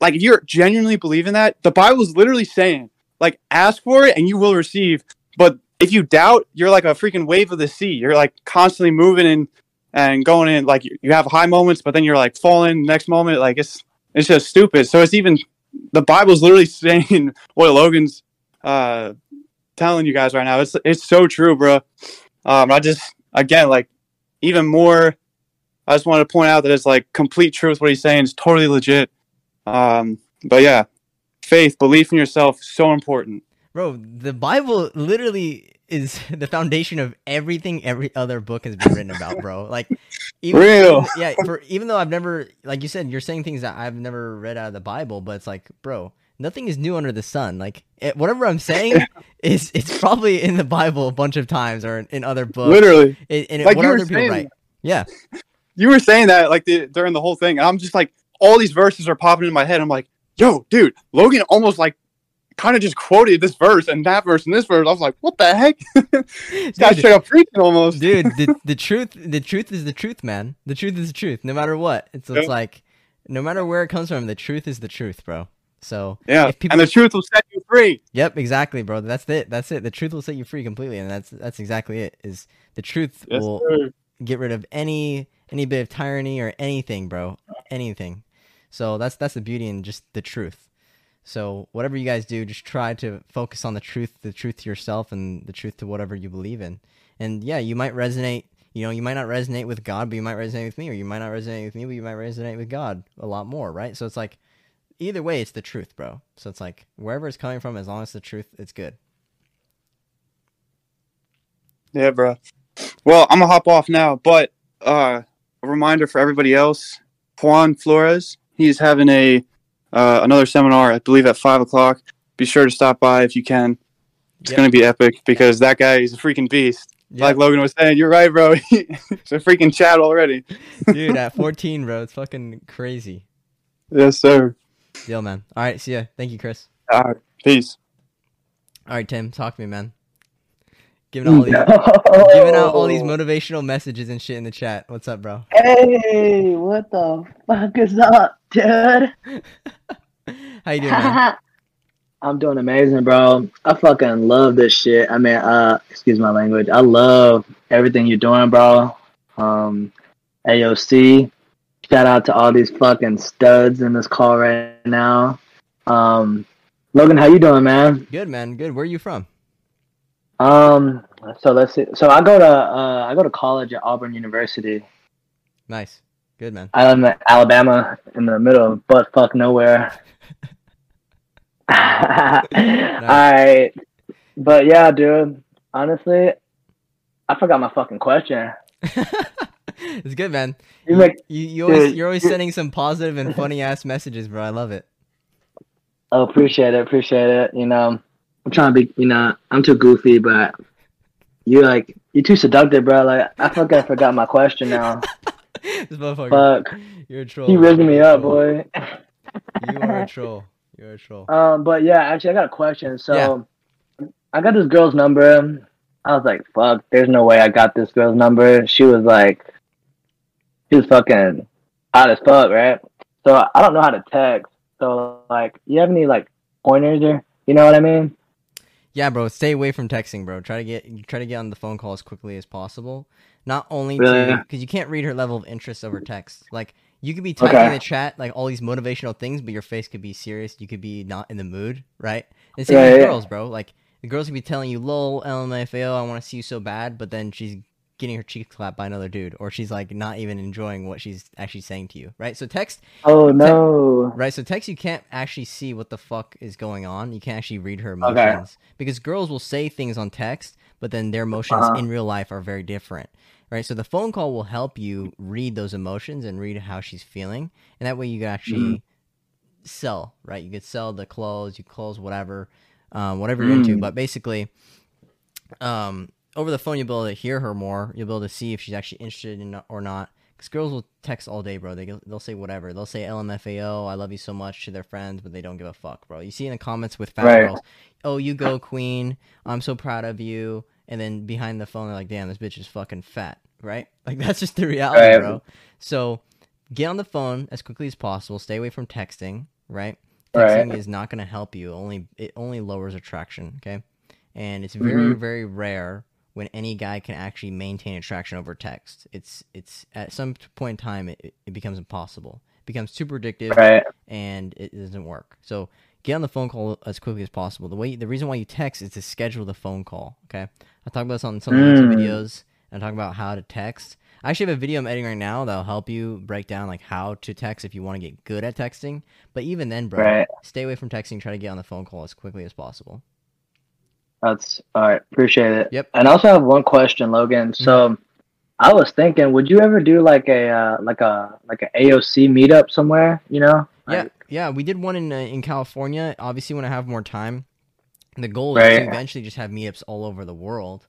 Like, if you're genuinely believing that, the Bible is literally saying, like, ask for it and you will receive. But if you doubt, you're like a freaking wave of the sea. You're like constantly moving and and going in. Like, you have high moments, but then you're like falling. Next moment, like it's it's just stupid. So it's even the Bible's literally [laughs] saying what Logan's uh, telling you guys right now. It's it's so true, bro. Um, I just again like even more. I just wanted to point out that it's like complete truth. What he's saying is totally legit. Um, but yeah, faith, belief in yourself, so important. Bro, the Bible literally is [laughs] the foundation of everything every other book has been written about, bro. Like, even, Real. yeah. For even though I've never, like you said, you're saying things that I've never read out of the Bible, but it's like, bro, nothing is new under the sun. Like, it, whatever I'm saying [laughs] is, it's probably in the Bible a bunch of times or in, in other books. Literally, and, and Like what you were saying. right. Yeah, you were saying that like the, during the whole thing, and I'm just like, all these verses are popping in my head. I'm like, yo, dude, Logan almost like kind of just quoted this verse and that verse and this verse. I was like, what the heck? [laughs] this guy's straight up preaching almost. dude the, [laughs] the truth the truth is the truth man the truth is the truth no matter what it's, it's like no matter where it comes from the truth is the truth bro so Yeah, if people and the truth will set you free. yep exactly bro that's it that's it the truth will set you free completely and that's that's exactly it is the truth Yes, will sir. get rid of any any bit of tyranny or anything bro anything so that's that's the beauty in just the truth so whatever you guys do just try to focus on the truth the truth to yourself and the truth to whatever you believe in and yeah you might resonate you know you might not resonate with god but you might resonate with me or you might not resonate with me but you might resonate with god a lot more right so it's like either way it's the truth bro so it's like wherever it's coming from as long as the truth it's good Yeah, bro. Well, I'm gonna hop off now, but uh, a reminder for everybody else: Juan Flores. He's having a uh, another seminar, I believe, at five o'clock. Be sure to stop by if you can. It's Yep. gonna be epic because that guy is a freaking beast. Like Logan was saying, you're right, bro. [laughs] it's a freaking chat already. [laughs] dude [laughs] at 14 bro it's fucking crazy Yes, sir. deal man all right see ya thank you chris All right, peace. all right tim talk to me man giving all these giving out all these motivational messages and shit in the chat what's up bro Hey, what the fuck is up, dude? [laughs] how you doing man [laughs] I'm doing amazing, bro. I fucking love this shit. I mean, uh, excuse my language. I love everything you're doing, bro. Um, AOC. Shout out to all these fucking studs in this call right now. Um, Logan, how you doing, man? good man good where are you from Um, so let's see. So I go to uh, I go to college at Auburn University. nice good man I live in Alabama in the middle of butt fuck nowhere. [laughs] [laughs] Alright. But yeah, dude. Honestly, I forgot my fucking question. [laughs] it's good man You make you, you always dude, you're always sending some positive and funny ass messages bro i love it oh appreciate it, appreciate it. You know, I'm trying to be you know, I'm too goofy, but you like you're too seductive, bro. Like I fucking forgot my question now. [laughs] this motherfucker Fuck. you're a troll You rigging me up, boy. you are a [laughs] troll you're a troll Um, but yeah, actually, I got a question. So, I got this girl's number. I was like, "Fuck, there's no way I got this girl's number." She was like, she was fucking hot as fuck, right? So I don't know how to text. So like, you have any like pointers or you know what I mean? Yeah, bro, stay away from texting, bro. Try to get try to get on the phone call as quickly as possible. Not only Really? because you can't read her level of interest over text. Like you could be typing Okay. in the chat like all these motivational things, but your face could be serious. You could be not in the mood, right? And same Yeah, with girls, bro. Like the girl's gonna be telling you, "Lol, LMFAO, I want to see you so bad," but then she's getting her cheek clapped by another dude, or she's like not even enjoying what she's actually saying to you, right? So text, Oh no. right? So text, you can't actually see what the fuck is going on. You can't actually read her emotions because girls will say things on text, but then their emotions Uh-huh. in real life are very different, right? So the phone call will help you read those emotions and read how she's feeling, and that way you can actually Mm-hmm. sell, right? You could sell the clothes, you close whatever, um, whatever you're into. Mm. But basically, um, over the phone, you'll be able to hear her more. You'll be able to see if she's actually interested in or not. Because girls will text all day, bro. They they'll say whatever. They'll say LMFAO, I love you so much to their friends, but they don't give a fuck, bro. You see in the comments with fat Right. girls, oh you go queen, I'm so proud of you, and then behind the phone they're like, damn, this bitch is fucking fat, right? [laughs] Like that's just the reality, Right. bro. So get on the phone as quickly as possible. Stay away from texting, right? Right. Texting is not going to help you. Only it only lowers attraction. Okay, and it's very Mhm. very rare when any guy can actually maintain attraction over text. It's it's at some point in time it, it becomes impossible. It becomes too predictive Right. and it doesn't work. So get on the phone call as quickly as possible. The way the reason why you text is to schedule the phone call. Okay, I talk about this on some YouTube Mm. videos and I talk about how to text. I actually have a video I'm editing right now that'll help you break down like how to text if you want to get good at texting. But even then, bro, Right. stay away from texting. Try to get on the phone call as quickly as possible. That's all right. Appreciate it. Yep. And I also have one question, Logan. So I was thinking, would you ever do like a uh, like a like a AOC meetup somewhere? You know? Yeah, Like, yeah, we did one in uh, in California. Obviously, when I have more time, the goal is to eventually just have meetups all over the world,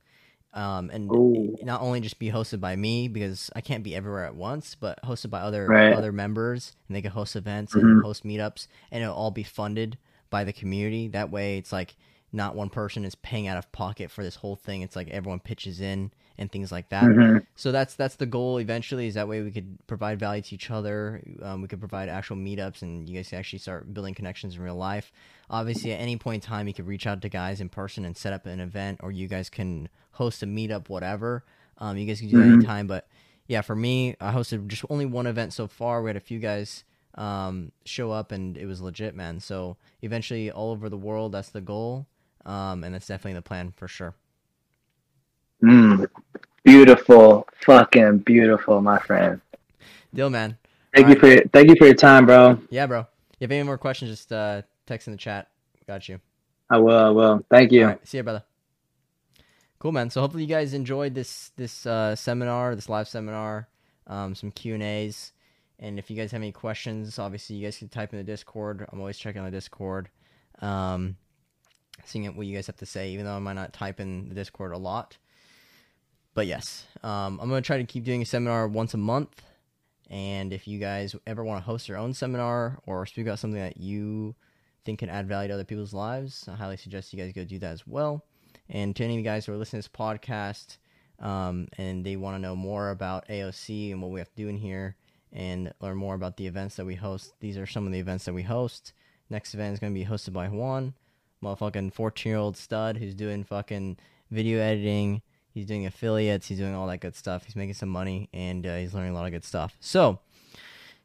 um, and Ooh. not only just be hosted by me because I can't be everywhere at once, but hosted by other Right. other members, and they can host events Mhm. and host meetups, and it'll all be funded by the community. That way, it's like not one person is paying out of pocket for this whole thing. It's like everyone pitches in and things like that. Mhm. So that's that's the goal eventually. Is that way we could provide value to each other. Um, we could provide actual meetups, and you guys can actually start building connections in real life. Obviously, at any point in time, you could reach out to guys in person and set up an event, or you guys can host a meetup, whatever. Um, you guys can do that Mhm. anytime. But yeah, for me, I hosted just only one event so far. We had a few guys um, show up, and it was legit, man. So eventually, all over the world, that's the goal, um, and that's definitely the plan for sure. Mm. Beautiful, fucking beautiful, my friend. Deal, man. Thank All you right. for your, thank you for your time, bro. Yeah, bro. If you have any more questions, just uh, text in the chat. Got you. I will. I will. Thank you. All right. See you, brother. Cool, man. So hopefully you guys enjoyed this this uh, seminar, this live seminar, um, some Q and A's, and if you guys have any questions, obviously you guys can type in the Discord. I'm always checking on the Discord, um, seeing what you guys have to say. Even though I might not type in the Discord a lot, but yes, um, I'm gonna try to keep doing a seminar once a month. And if you guys ever want to host your own seminar or speak about something that you think can add value to other people's lives, I highly suggest you guys go do that as well. And to any of you guys who are listening to this podcast um, and they want to know more about AOC and what we have to do in here and learn more about the events that we host, these are some of the events that we host. Next event is going to be hosted by Juan, motherfucking 14 year old stud who's doing fucking video editing. He's doing affiliates. He's doing all that good stuff. He's making some money and uh, he's learning a lot of good stuff. So,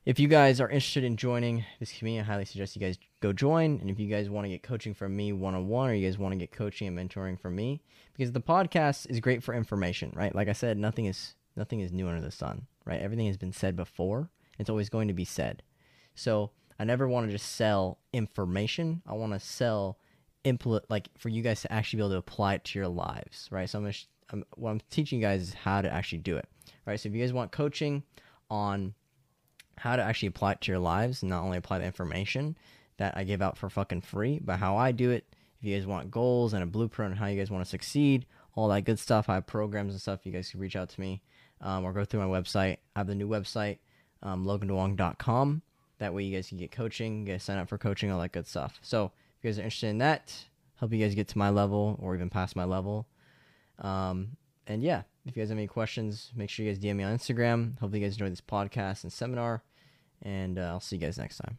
if you guys are interested in joining this community, I highly suggest you guys go join. And if you guys want to get coaching from me one on one, or you guys want to get coaching and mentoring from me, because the podcast is great for information, right? Like I said, nothing is nothing is new under the sun, right? Everything has been said before. It's always going to be said. So I never want to just sell information. I want to sell impl like for you guys to actually be able to apply it to your lives, right? So I'm, gonna I'm what I'm teaching you guys is how to actually do it, right? So if you guys want coaching on how to actually apply it to your lives and not only apply the information that I give out for fucking free, but how I do it. If you guys want goals and a blueprint on how you guys want to succeed, all that good stuff, I have programs and stuff. You guys can reach out to me um, or go through my website. I have the new website, um, loganduong.com. That way you guys can get coaching, get sign up for coaching, all that good stuff. So you guys are interested in that, help you guys get to my level or even past my level. Um, and yeah, if you guys have any questions, make sure you guys DM me on Instagram. Hopefully you guys enjoyed this podcast and seminar. And uh, I'll see you guys next time.